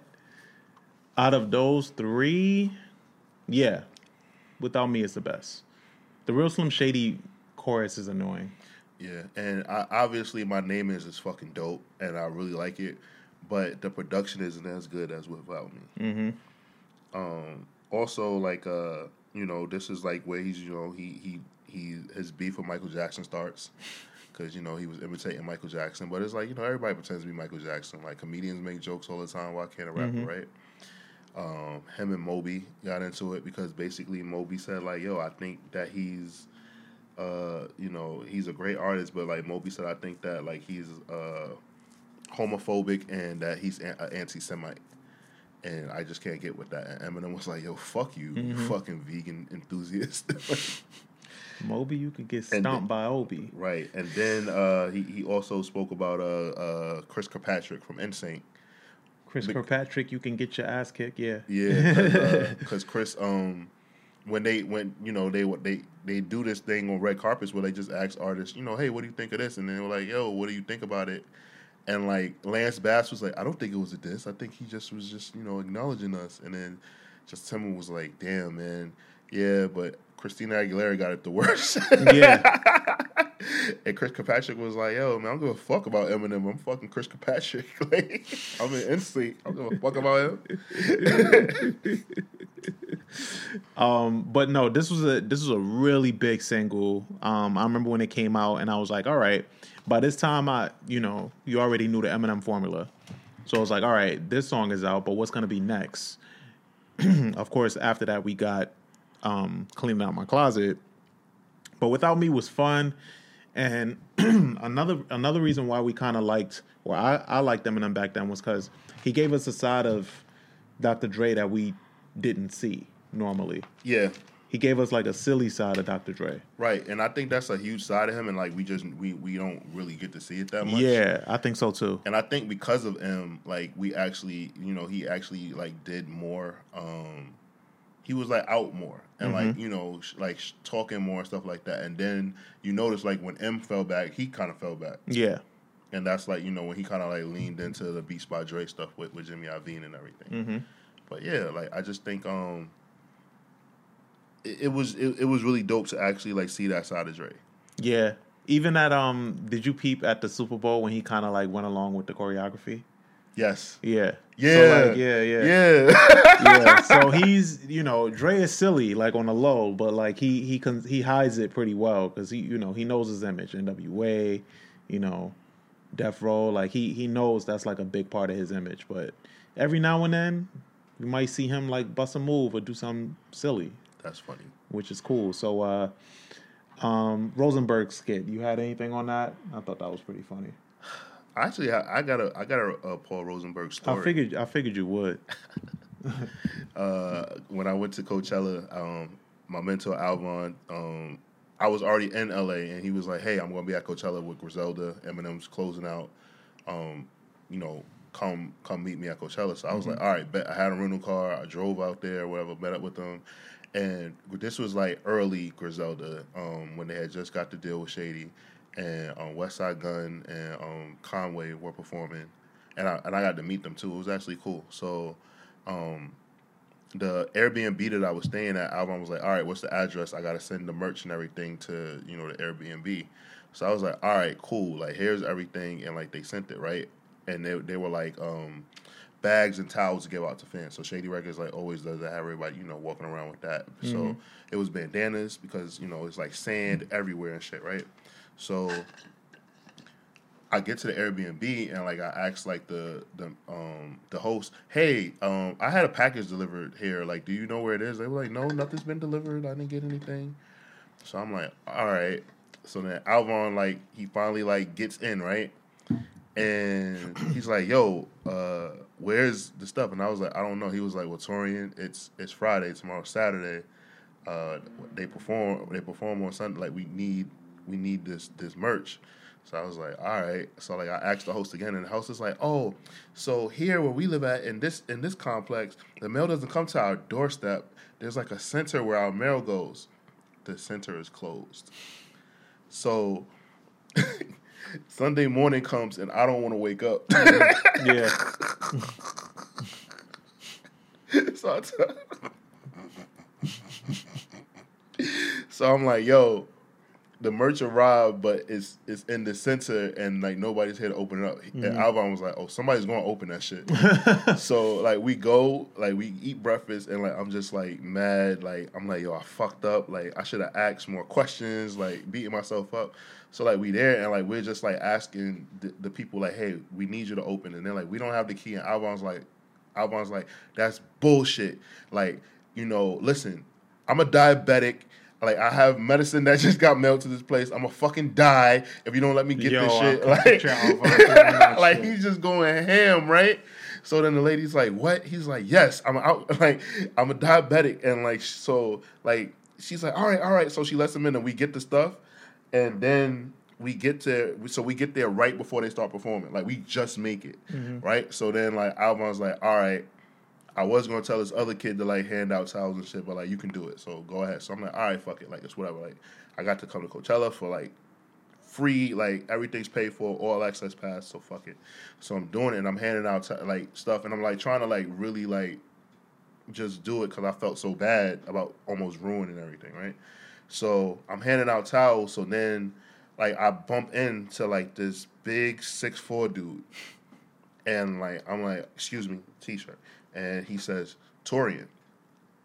out of those three, yeah, Without Me is the best. The Real Slim Shady chorus is annoying. Yeah, and I, obviously my name is is fucking dope, and I really like it, but the production isn't as good as Without Me. Mm-hmm. Um, also, like uh, you know, this is like where he's you know he he he his beef with Michael Jackson starts because you know he was imitating Michael Jackson, but it's like you know everybody pretends to be Michael Jackson. Like comedians make jokes all the time. Why can't a rapper, Mhm. right? Um, him and Moby got into it because basically Moby said like, "Yo, I think that he's." Uh, you know, he's a great artist, but like Moby said, I think that like he's uh homophobic and that he's an anti-Semite and I just can't get with that. And Eminem was like, "Yo, fuck you, you Mhm. fucking vegan enthusiast." [LAUGHS] Moby, you could get stomped then- by Obi. right, and then uh, he he also spoke about uh, uh, Chris Kirkpatrick from NSYNC. Chris Bec- Kirkpatrick, you can get your ass kicked. Yeah. Yeah, because [LAUGHS] Chris, um, when they when you know they they they do this thing on red carpets where they just ask artists, you know, hey, what do you think of this? And they were like, yo, what do you think about it? And like Lance Bass was like, I don't think it was a diss. I think he just was just you know acknowledging us. And then just Timon was like, damn man, yeah, but Christina Aguilera got it the worst. Yeah. [LAUGHS] [LAUGHS] and Chris Kirkpatrick was like, yo man, I don't give a fuck about Eminem. I'm fucking Chris Kirkpatrick. [LAUGHS] like, I'm in NSYNC. I don't give a fuck about him. [LAUGHS] Um, but no, this was a this was a really big single. Um, I remember when it came out, and I was like, all right. By this time, I you know you already knew the Eminem formula, so I was like, all right, this song is out, but what's gonna be next? [CLEARS THROAT] of course, after that, we got um, cleaning out my closet. But without me was fun, and [CLEARS THROAT] another another reason why we kind of liked, or I I liked Eminem back then was because he gave us a side of Dr. Dre that we didn't see normally. Yeah. He gave us like a silly side of Dr. Dre. Right, and I think that's a huge side of him, and like we just we we don't really get to see it that much. Yeah, I think so too. and I think because of him, like we actually, you know, he actually like did more. um He was like out more and like you know, sh- like sh- talking more and stuff like that. And then you notice like when M fell back, he kind of fell back, Yeah. and that's like you know when he kind of like leaned into the Beats by Dre stuff with with Jimmy Iovine and everything. hmm But yeah, like I just think um it, it was it, it was really dope to actually like see that side of Dre. Yeah. Even at um, did you peep at the Super Bowl when he kind of like went along with the choreography? Yes. Yeah. Yeah. So like, yeah, yeah. Yeah. yeah. [LAUGHS] So he's, you know, Dre is silly, like on the low, but like he he con- he hides it pretty well because he, you know, he knows his image. N.W.A., you know, Death Row, like he he knows that's like a big part of his image. But every now and then, you might see him like bust a move or do something silly, That's funny. which is cool. So, uh, um, Rosenberg skit, you had anything on that? I thought that was pretty funny. Actually, I, I got a I got a, uh Paul Rosenberg story. I figured I figured you would. [LAUGHS] uh, when I went to Coachella, um, my mentor Alvon, um, I was already in LA, and he was like, "Hey, I'm going to be at Coachella with Griselda. Eminem's closing out. Um, you know, come come meet me at Coachella." So I was like, "All right, bet." I had a rental car. I drove out there, whatever. Met up with them, and this was like early Griselda um, when they had just got the deal with Shady, and um, Westside Gunn and um, Conway were performing, and I and I got to meet them too. It was actually cool. So. Um, the Airbnb that I was staying at, Alvon was like, "All right, what's the address? I gotta send the merch and everything to you know the Airbnb." So I was like, "All right, cool. Like here's everything," and like they sent it right, and they they were like um, bags and towels to give out to fans. So Shady Records like always does that, have everybody you know walking around with that. So it was bandanas because you know it's like sand everywhere and shit, right? So I get to the Airbnb and like I asked like the the um the host, hey, um I had a package delivered here. Like, do you know where it is? They were like, no, nothing's been delivered. I didn't get anything. So I'm like, all right. So then Alvon like he finally like gets in right, and he's like, yo, uh, where's the stuff? And I was like, I don't know. He was like, well, Torian, it's it's Friday, tomorrow Saturday. Uh, they perform they perform on Sunday. Like we need we need this this merch. So I was like, all right. So like I asked the host again, and the host is like, oh, so here where we live at in this in this complex, the mail doesn't come to our doorstep. There's like a center where our mail goes. The center is closed. So [LAUGHS] Sunday morning comes and I don't want to wake up. [LAUGHS] Yeah. [LAUGHS] so I tell, so I'm like, yo, the merch arrived, but it's it's in the center and like nobody's here to open it up. And mm-hmm. Alvon was like, oh, somebody's gonna open that shit. [LAUGHS] so like we go, like we eat breakfast, and like I'm just like mad. Like I'm like, yo, I fucked up. Like I should have asked more questions. Like beating myself up. So like we there and like we're just like asking the, the people like, hey, we need you to open, and they're like, we don't have the key. And Alvon's like, Alvon's like, that's bullshit. Like you know, listen, I'm a diabetic. Like I have medicine that [LAUGHS] just got mailed to this place. I'm a fucking die if you don't let me get Yo, this shit. [LAUGHS] Like, picture Alvon doing that like shit. he's just going ham, right? So then the lady's like, "What?" He's like, "Yes, I'm out. [LAUGHS] Like I'm a diabetic." And like so, like she's like, "All right, all right." So she lets him in, and we get the stuff, and then we get to so we get there right before they start performing. Like we just make it, right? So then like Alvin's like, "All right." I was gonna tell this other kid to like hand out towels and shit, but like you can do it, so go ahead. So I'm like, all right, fuck it, like it's whatever. Like I got to come to Coachella for like free, like everything's paid for, all access pass, so fuck it. So I'm doing it, and I'm handing out t- like stuff, and I'm like trying to like really like just do it because I felt so bad about almost ruining everything, right? So I'm handing out towels, so then like I bump into like this big six four dude, and like I'm like, excuse me, t-shirt, and he says Torian.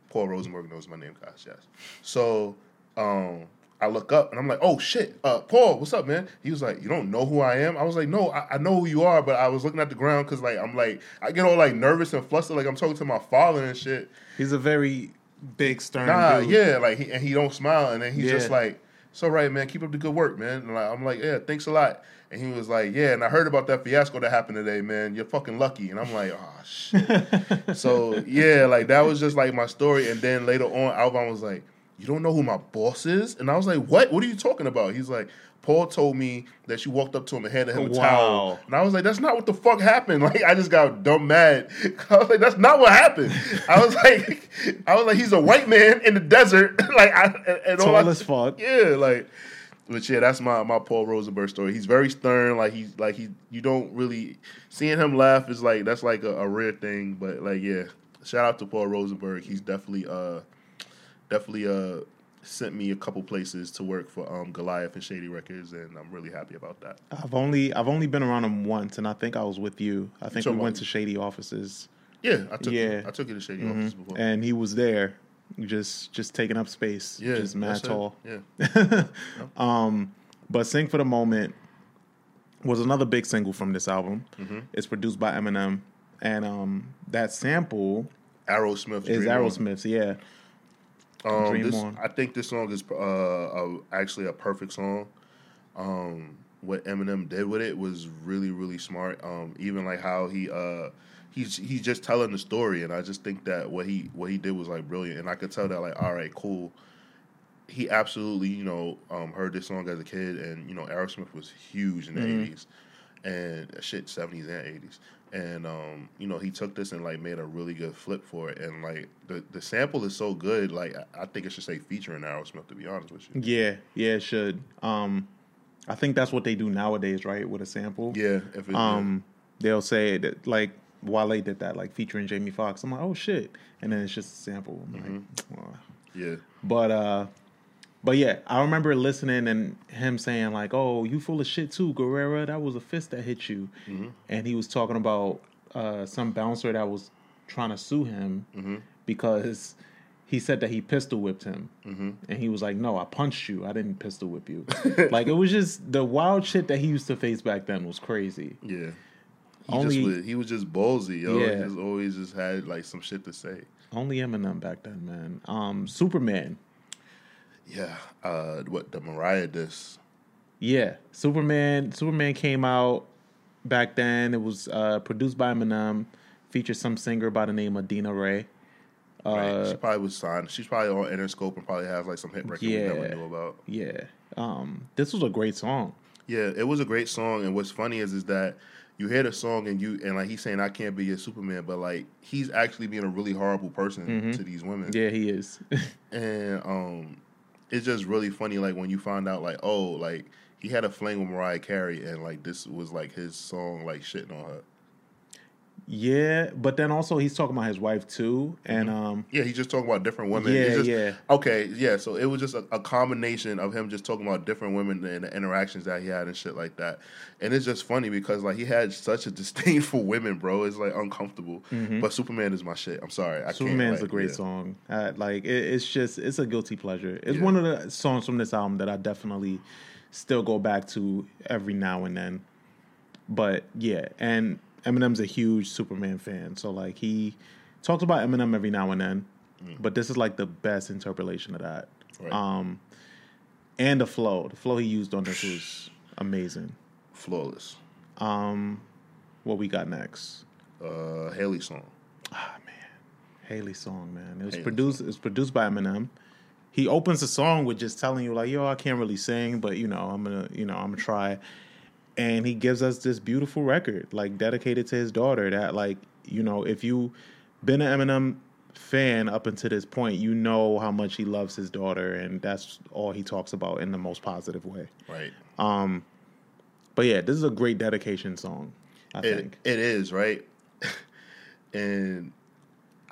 Paul Rosenberg knows my name, guys. Yes. So um, I look up and I'm like, oh shit, uh, Paul, what's up, man? He was like, you don't know who I am? I was like, no, I, I know who you are, but I was looking at the ground because like I'm like I get all like nervous and flustered, like I'm talking to my father and shit. He's a very big stern Nah, dude. yeah, like he, and he don't smile, and then he's just like, "It's all right, man. Keep up the good work, man." And like, I'm like, "Yeah, thanks a lot." And he was like, "Yeah," and I heard about that fiasco that happened today, man. You're fucking lucky. And I'm like, "Oh shit." [LAUGHS] so yeah, like that was just like my story. And then later on, Alvin was like, "You don't know who my boss is?" And I was like, "What? What are you talking about?" He's like. Paul told me that she walked up to him and handed him a Wow. towel. And I was like, that's not what the fuck happened. [LAUGHS] Like, I just got dumb mad. [LAUGHS] I was like, that's not what happened. I was like, I was like, he's a white man in the desert. like, I, and, and all I- fuck. Yeah, like, but yeah, that's my my Paul Rosenberg story. He's very stern. Like he's like he, you don't really seeing him laugh is like that's like a, a rare thing. But like, yeah, shout out to Paul Rosenberg. He's definitely uh definitely uh sent me a couple places to work for um Goliath and Shady Records, and I'm really happy about that. I've only I've only been around him once, and I think I was with you. I think we went to Shady offices, Yeah, I took Yeah. I took you to Shady offices, before. and he was there, just just taking up space, yeah, just mad it. tall. Yeah, [LAUGHS] Um, but "Sing for the Moment" was another big single from this album. Mm-hmm. It's produced by Eminem, and um, that sample Aerosmith is Aerosmith's. Yeah, Um, Dream this, On. I think this song is uh, a, actually a perfect song. Um, what Eminem did with it was really really smart. Um, even like how he uh he's he's just telling the story, and I just think that what he what he did was like brilliant, and I could tell that like all right, cool. He absolutely you know um, heard this song as a kid, and you know Aerosmith was huge in the Mhm. 80s and shit 70s and 80s and um you know he took this and like made a really good flip for it and like the the sample is so good like I- think it should say featuring Aerosmith to be honest with you Yeah, yeah, it should. Um, I think that's what they do nowadays, right? With a sample. yeah if it, Um, they'll say that like Wale did that, like featuring Jamie Foxx. I'm like, oh shit, and then it's just a sample. I'm like, [TSK] "Wow." yeah But uh, but yeah, I remember listening and him saying like, "Oh, you full of shit too, Guerrera. That was a fist that hit you." And he was talking about uh, some bouncer that was trying to sue him because he said that he pistol whipped him, and he was like, "No, I punched you. I didn't pistol whip you." [LAUGHS] like it was just the wild shit that he used to face back then was crazy. yeah he Only- just was, he was just ballsy yo Yeah. he just always just had like some shit to say Only Eminem back then, man. Um, Superman. yeah uh what the Mariah diss Yeah, Superman. Superman came out back then. It was uh, produced by Eminem, featured some singer by the name of Dina Rae. right? Uh, she probably was signed she's probably on Interscope and probably has like some hit record we never Yeah. knew about yeah, um, this was a great song. Yeah, it was a great song, and what's funny is is that you hear the song and you and like he's saying I can't be your Superman, but like he's actually being a really horrible person to these women, Yeah, he is. [LAUGHS] and um, it's just really funny like when you find out like oh like he had a fling with Mariah Carey and like this was like his song like shitting on her. Yeah, but then also he's talking about his wife too, and um, Yeah, he's just talking about different women. Yeah, just, yeah. Okay, yeah. So it was just a, a combination of him just talking about different women and the interactions that he had and shit like that. And it's just funny because like he had such a [LAUGHS] disdain for women, bro. It's like uncomfortable. But Superman is my shit. I'm sorry. I Mm-hmm. Superman's like, a great yeah. song. Uh, like it, it's just it's a guilty pleasure. It's Yeah. one of the songs from this album that I definitely still go back to every now and then. But yeah, and Eminem's a huge Superman fan, so like he talks about Eminem every now and then. But this is like the best interpolation of that. Right. Um, and the flow, the flow he used on this was [SIGHS] amazing. Flawless. Um, what we got next? Uh, Hailie song. Ah man, Hailie song, man. It was Hailie produced. It was produced by Eminem. He opens the song with just telling you like, "Yo, I can't really sing, but you know, I'm gonna, you know, I'm gonna try." And he gives us this beautiful record, like dedicated to his daughter. That, like, you know, if you been an Eminem fan up until this point, you know how much he loves his daughter, and that's all he talks about in the most positive way. Right. Um, but yeah, this is a great dedication song. I It, think. it is right, [LAUGHS] and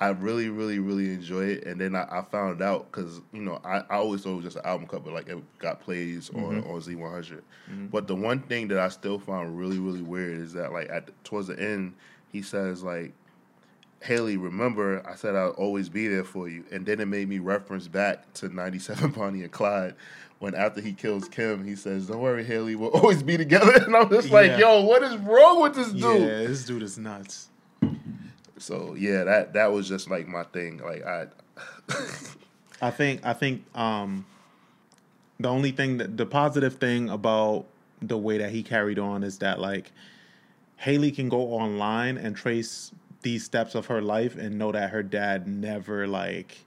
I really, really, really enjoy it. And then I, I found out because you know I, I always thought it was just an album cover, like it got plays on mm-hmm. on Z one hundred. Mm-hmm. But the one thing that I still found really, really weird is that like at the, towards the end, he says like. Hailie, remember I said I'll always be there for you, and then it made me reference back to '97 [LAUGHS] Bonnie and Clyde, when after he kills Kim, he says, "Don't worry, Hailie, we'll [LAUGHS] always be together." [LAUGHS] And I'm just like, "Yo, what is wrong with this dude?" Yeah, this dude is nuts. So yeah, that that was just like my thing. Like I, [LAUGHS] I think I think um the only thing that the positive thing about the way that he carried on is that like Hailie can go online and trace these steps of her life and know that her dad never like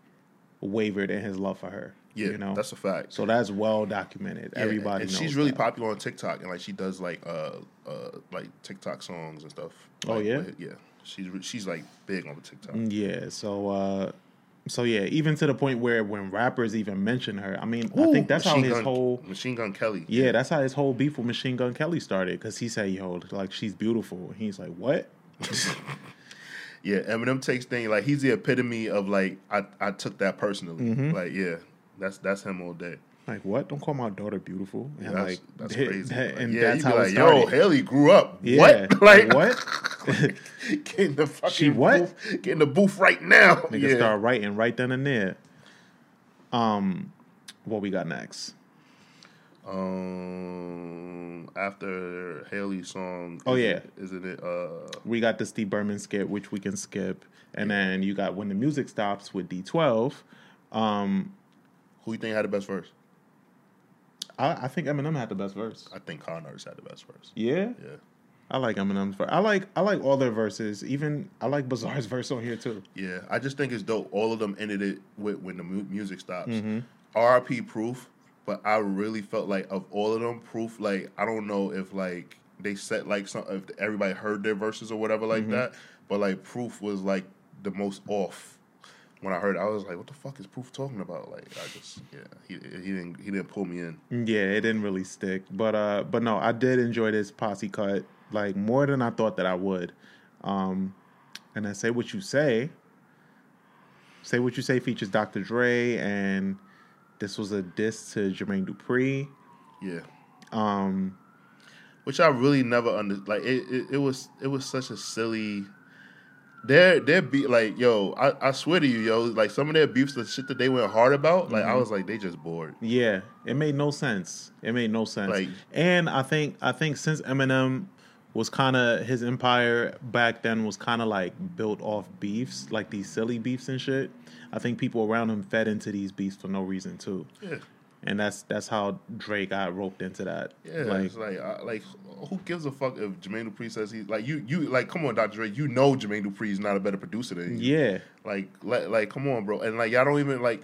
wavered in his love for her. yeah, you know. that's a fact. so that's well documented. Yeah, Everybody and knows. she's really that. popular on TikTok, and like she does like uh uh like TikTok songs and stuff. Oh, yeah? with- yeah. She's she's like big on the TikTok. Yeah, so uh so yeah, even to the point where when rappers even mention her, I mean, I think that's how his Gun- whole Machine Gun Kelly. Yeah, that's how his whole beef with Machine Gun Kelly started because he said, "Yo, like she's beautiful." And he's like, "What?" [LAUGHS] yeah. Eminem takes things like he's the epitome of like I I took that personally. Mm-hmm. Like yeah, that's that's him all day. Like what? Don't call my daughter beautiful. And Yeah, that's, like that's that- crazy. that- and yeah, that's how like, it yo, started. Hailie grew up. Yeah. What? [LAUGHS] Like what? [LAUGHS] Get in the fucking She what? Booth, get in the booth right now. Nigga yeah. start writing right then and there. Um, what we got next? Um, after Hailie's song. Oh, yeah. it- isn't it? Uh, We got the Steve Berman skit, which we can skip, and then you got when the music stops with D12. Um, who you think had the best verse? I, I think Eminem had the best verse. I think Kon Artis had the best verse. Yeah, Yeah. I like Eminem's verse. I like I like all their verses. Even I like Bizarre's verse on here too. Yeah, I just think it's dope. All of them ended it with when the mu- music stops. Mm-hmm. RP Proof, but I really felt like of all of them, Proof. Like I don't know if like they set like some if everybody heard their verses or whatever like Mm-hmm. that, but like Proof was like the most off. When I heard, it, I was like, "What the fuck is Proof talking about?" Like I just yeah, he he didn't he didn't pull me in. Yeah, it didn't really stick, but uh, but no, I did enjoy this posse cut like more than I thought that I would. Um, and then say what you say. Say what you say features Dr. Dre, and this was a diss to Jermaine Dupri. Yeah. Um, which I really never under like it, it, it was it was such a silly their their beat like yo I, I swear to you yo like some of their beefs the shit that they went hard about like I mm-hmm. was like they just bored Yeah, it made no sense. It made no sense. Like- and I think I think since Eminem was kind of his empire back then was kind of like built off beefs, like these silly beefs and shit. I think people around him fed into these beefs for no reason too, yeah and that's that's how Dre got roped into that. yeah like it's like I, like who gives a fuck if Jermaine Dupri says he's like you you like come on Dr. Dre you know Jermaine Dupri is not a better producer than you yeah, like like like come on bro and like y'all don't even like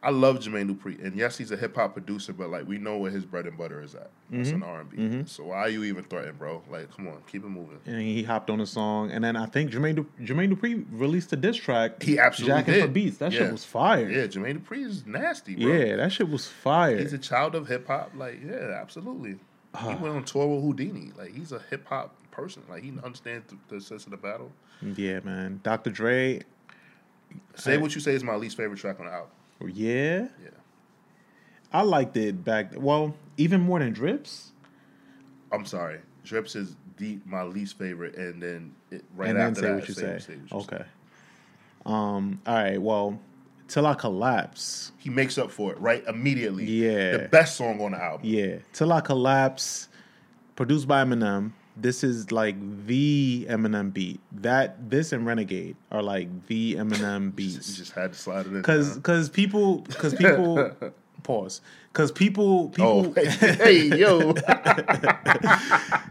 I love Jermaine Dupri and yes he's a hip hop producer but like we know where his bread and butter is at that's Mm-hmm. an R and B so why are you even threatened bro like come on keep it moving. and he hopped on a song, and then I think Jermaine Du- Jermaine Dupri released a diss track. He absolutely jacking did. for beats. That Yeah. shit was fire. Yeah, Jermaine Dupri is nasty, bro. Yeah, that shit was fire. He's a child of hip hop. Like, yeah, absolutely. he went on tour with Whodini. Like, he's a hip hop person. Like, he understands the, the sense of the battle. yeah, man. Dr. Dre, Say what you say is my least favorite track on the album. Yeah. Yeah. I liked it back. Well, even more than Drips. I'm sorry. Drips is the my least favorite, and then it, right and then after say that, what you say. what you okay. Um. All right. Well, till I collapse. He makes up for it right immediately. Yeah. The best song on the album. Yeah. Till I collapse. Produced by Eminem. This is like the Eminem beat. That this and Renegade are like the Eminem beats. [LAUGHS] You beats. just had to slide it in. Cause, cause people, cause people, [LAUGHS] pause. Cause people, people, Oh, hey, yo. [LAUGHS]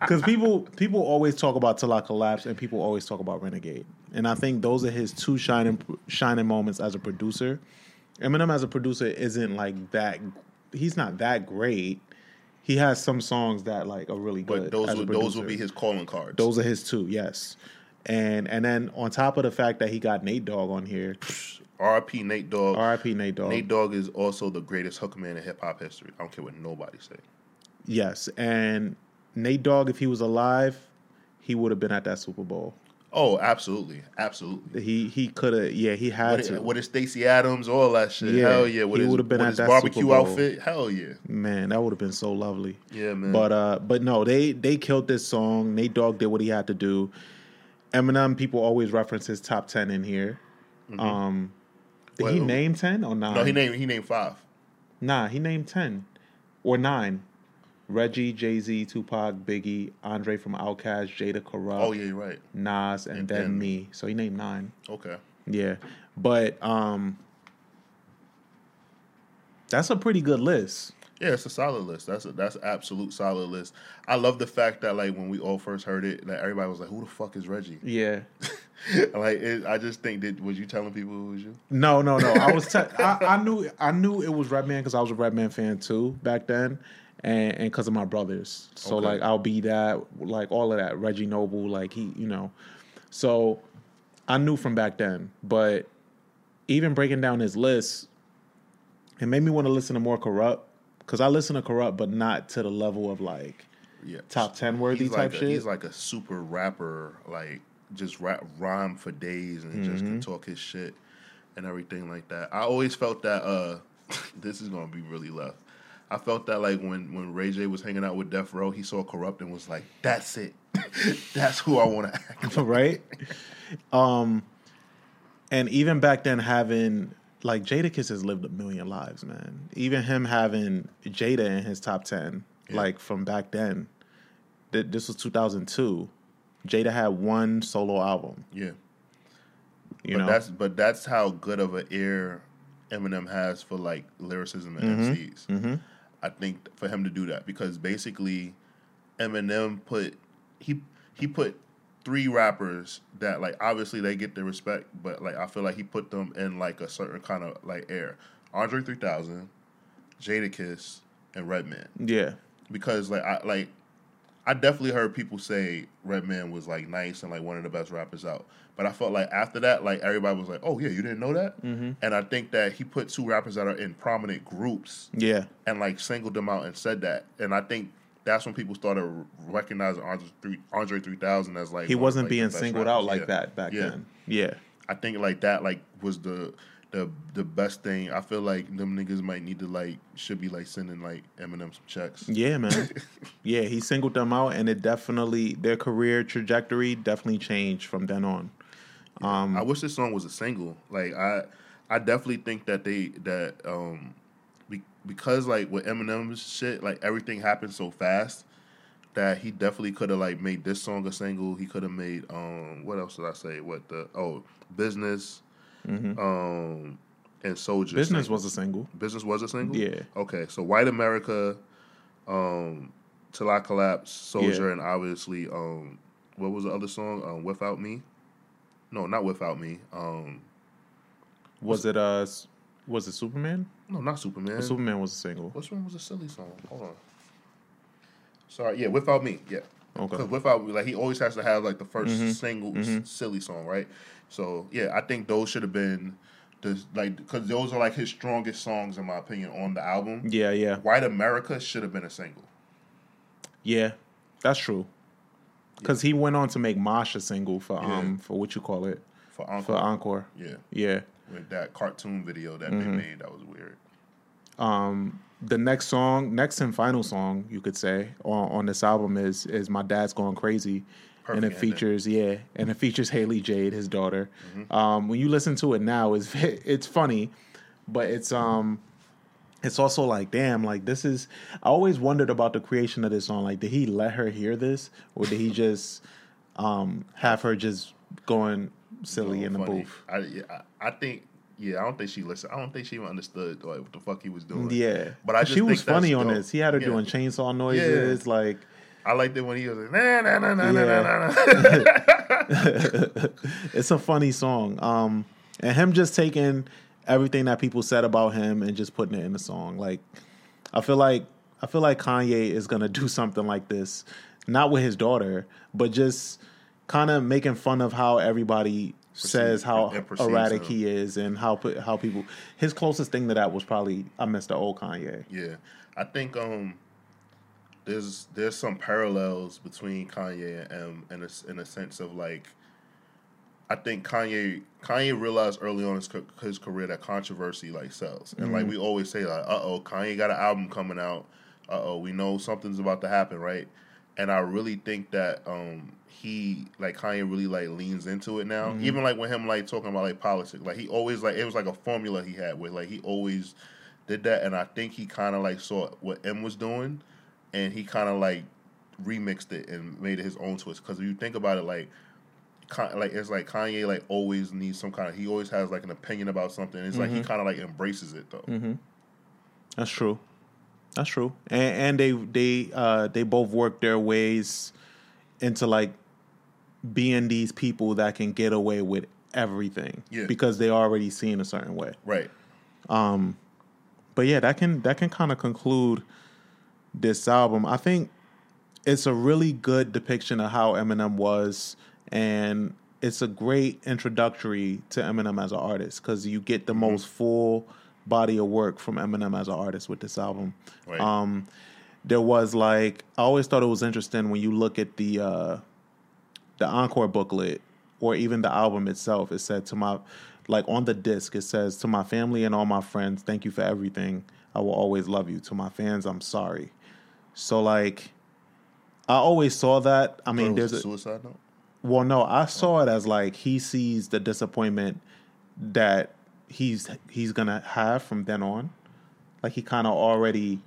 Because people people always talk about Till I Collapse and people always talk about Renegade. And I think those are his two shining shining moments as a producer. Eminem as a producer isn't like that he's not that great. He has some songs that like are really good. but those would those would be his calling cards. those are his two, yes. And and then on top of the fact that he got Nate Dogg on here, [LAUGHS] R.I.P. Nate Dogg. R.I.P. Nate Dogg. Nate Dogg is also the greatest hooker man in hip hop history. I don't care what nobody say. Yes, and Nate Dogg, if he was alive, he would have been at that Super Bowl. Oh, absolutely, absolutely. He he could have, yeah, he had With, to. it, with his Stacey Adams, all that shit. Yeah, hell yeah. With he would've been at his that barbecue outfit. Hell yeah. Man, that would have been so lovely. Yeah, man. But uh, but no, they they killed this song. Nate Dogg did what he had to do. Eminem, people always reference his top ten in here. Um, did he name ten or nine? Mm-hmm. no, he named he named five. Nah, he named ten or nine. Reggie, Jay Z, Tupac, Biggie, Andre from Outkast, Jada Kurupt, Oh yeah, you're right. Nas, and, And then then me. So he named nine. Okay. Yeah, but um, that's a pretty good list. Yeah, it's a solid list. That's a that's an absolute solid list. I love the fact that like when we all first heard it, that everybody was like, "Who the fuck is Reggie?" Yeah. [LAUGHS] [LAUGHS] like it, I just think that was you telling people who was you? No, no, no. I was. [LAUGHS] Te- I, I knew. I knew it was Redman because I was a Redman fan too back then, and and because of my brothers. So Okay. like, I'll be that. Like all of that. Reggie Noble. Like he, you know. So I knew from back then, but even breaking down his list, it made me want to listen to more Kurupt because I listen to Kurupt, but not to the level of like Yeah. top ten worthy he's type like a, shit. He's like a super rapper, like just rap rhyme for days and just Mm-hmm. can talk his shit and everything like that. I always felt that uh [LAUGHS] this is gonna be really left. I felt that like when when Ray J was hanging out with Death Row, he saw Kurupt and was like, "That's it, [LAUGHS] that's who I want to act." like." [LAUGHS] right? Um, and even back then, having like Jadakiss has lived a million lives, man. Even him having Jada in his top ten, Yeah. like from back then. Th- This was 2002. Jada had one solo album. Yeah, You but know, that's but that's how good of an ear Eminem has for like lyricism and Mm-hmm. MCs. I think for him to do that because basically Eminem put he he put three rappers that like obviously they get their respect, but like I feel like he put them in like a certain kind of like air. Andre three thousand, Jadakiss, and Redman. Yeah. Because like I like I definitely heard people say Redman was like nice and like one of the best rappers out. But I felt like after that, like everybody was like, "Oh yeah, you didn't know that." Mm-hmm. And I think that he put two rappers that are in prominent groups, Yeah. and like singled them out and said that. And I think that's when people started recognizing Andre three Andre three thousand as like He wasn't like, being singled out like Yeah. that back Yeah. then. Yeah. I think like that like was the the the best thing. I feel like them niggas might need to like should be like sending like Eminem some checks. Yeah, man. [LAUGHS] yeah, he singled them out, and it definitely their career trajectory definitely changed from then on. Um, I wish this song was a single. Like I, I definitely think that they that um, be, because like with Eminem's shit, like everything happened so fast that he definitely could have like made this song a single. He could have made um, what else did I say? What the oh business, um, and Soldier. Mm-hmm. Business single. was a single. business was a single. Yeah. Okay, so White America, um, Till I Collapse, Soldier, Yeah. and obviously um, what was the other song? Um, Without Me. No, not Without Me. Um, Was it uh? Was it Superman? no, not Superman. Superman was a single. Which one was a silly song? Hold on. Sorry, yeah, Without Me, yeah. Okay. Because Without like he always has to have like the 1st Mm-hmm. single s- silly song, right? So yeah, I think those should have been the like because those are like his strongest songs in my opinion on the album. Yeah, yeah, White America should have been a single. yeah. That's true. Because he went on to make Mosh a single for Yeah. um for what you call it For for Encore. Encore. yeah. Yeah. With that cartoon video that Mm-hmm. they made, that was weird. Um, the next song, next and final song, you could say on, on this album is is my dad's going crazy, and it features yeah, and it features Hailie Jade, his daughter. Mm-hmm. Um, when you listen to it now, it's [LAUGHS] it's funny, but it's um. It's also like, damn, like this is. I always wondered about the creation of this song. Like, did he let her hear this, or did he just um, have her just going silly in the Funny. booth? I, yeah, I, I think, yeah, I don't think she listened. I don't think she even understood like what the fuck he was doing. Yeah, but I just she was funny on dope. this. He had her Yeah. doing chainsaw noises, like. I liked it when he was like, nah, nah, nah, nah, nah, Yeah. nah, nah, nah. [LAUGHS] it's a funny song. Um, and him just taking everything that people said about him and just putting it in the song. Like, I feel like I feel like Kanye is gonna do something like this, not with his daughter, but just kind of making fun of how everybody says how erratic him. he is and how how people. His closest thing to that was probably I miss the old Kanye. Yeah, I think um, there's there's some parallels between Kanye and M in a, in a sense of like, I think Kanye Kanye realized early on in his, his career that controversy like sells, and like we always say like, uh oh, Kanye got an album coming out, uh oh, we know something's about to happen, right? And I really think that um he like Kanye really like leans into it now. Mm-hmm. Even like with him like talking about like politics, like he always like it was like a formula he had with like he always did that, and I think he kind of like saw what M was doing, and he kind of like remixed it and made it his own twist. Because if you think about it, like, like it's like Kanye like always needs some kind of he always has like an opinion about something. It's like he mm-hmm. kind of like embraces it though. Mm-hmm. That's true. That's true. And, and they they uh they both work their ways into like being these people that can get away with everything Yeah. because they already seen a certain way. Right. Um, But yeah, that can that can kind of conclude this album. I think it's a really good depiction of how Eminem was, and it's a great introductory to Eminem as an artist because you get the most full body of work from Eminem as an artist with this album. Right. Um, there was like I always thought it was interesting when you look at the uh, the encore booklet or even the album itself. It said to my like on the disc it says to my family and all my friends, thank you for everything. I will always love you. To my fans, I'm sorry. So like I always saw that. I mean, Thought it was there's a, suicide note. well, no, I saw it as like he sees the disappointment that he's he's gonna have from then on. Like he kind of already,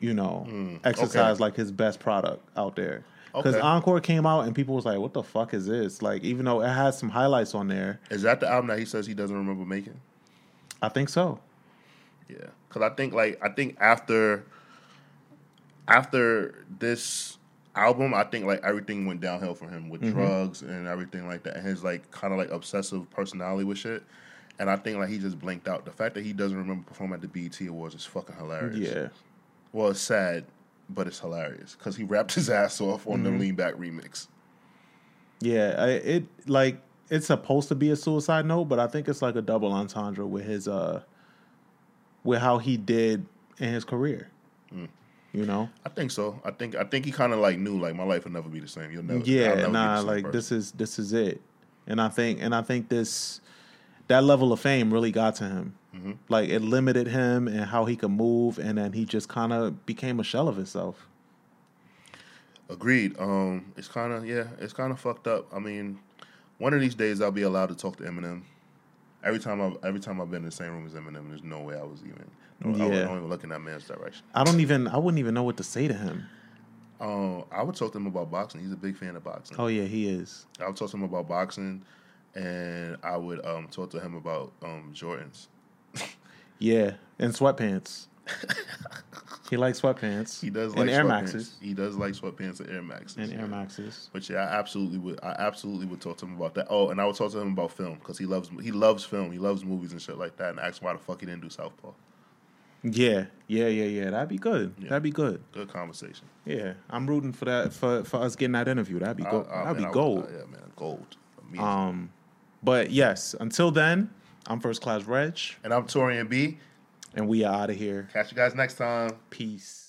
you know, exercised like his best product out there. Because Okay. Encore came out and people was like, "What the fuck is this?" Like, even though it has some highlights on there, Is that the album that he says he doesn't remember making? I think so. Yeah, because I think like I think after after this album, I think like everything went downhill for him with Mm-hmm. drugs and everything like that, and his like kind of like obsessive personality with shit. And I think like he just blinked out. The fact that he doesn't remember performing at the BET Awards is fucking hilarious. Yeah. Well, it's sad, but it's hilarious because he rapped his [LAUGHS] ass off on Mm-hmm. the Lean Back remix. Yeah, I, it like it's supposed to be a suicide note, but I think it's like a double entendre with his uh with how he did in his career. Mm. You know? I think so. I think I think he kind of like knew like my life will never be the same. You'll never. Yeah, never be the nah, same like person. this is this is it. And I think and I think this that level of fame really got to him. Mm-hmm. Like it limited him and how he could move and then he just kind of became a shell of himself. Agreed. Um, it's kind of yeah, it's kind of fucked up. I mean, one of these days I'll be allowed to talk to Eminem. Every time I every time I've been in the same room as Eminem, there's no way I was even. No, I Yeah. don't even look in that man's direction. I don't even I wouldn't even know what to say to him. Um, I would talk to him about boxing. He's a big fan of boxing. Oh yeah, he is. I would talk to him about boxing, and I would um talk to him about um Jordans. [LAUGHS] Yeah, and sweatpants. [LAUGHS] he likes sweatpants. He does like and Air. Maxes He does like sweatpants and Air Maxes. and Air. Maxes. But yeah, I absolutely would. I absolutely would talk to him about that. Oh, and I would talk to him about film because he loves he loves film. He loves movies and shit like that. And ask why the fuck he didn't do Southpaw. Yeah, yeah, yeah, yeah. That'd be good. Yeah. That'd be good. Good conversation. Yeah, I'm rooting for that for for us getting that interview. That'd be gold. I- I- That'd man, be I would- gold. yeah, man, gold. Amazing. Um, but yes. Until then, I'm First Class Reg, and I'm Torian B. and we are out of here. Catch you guys next time. Peace.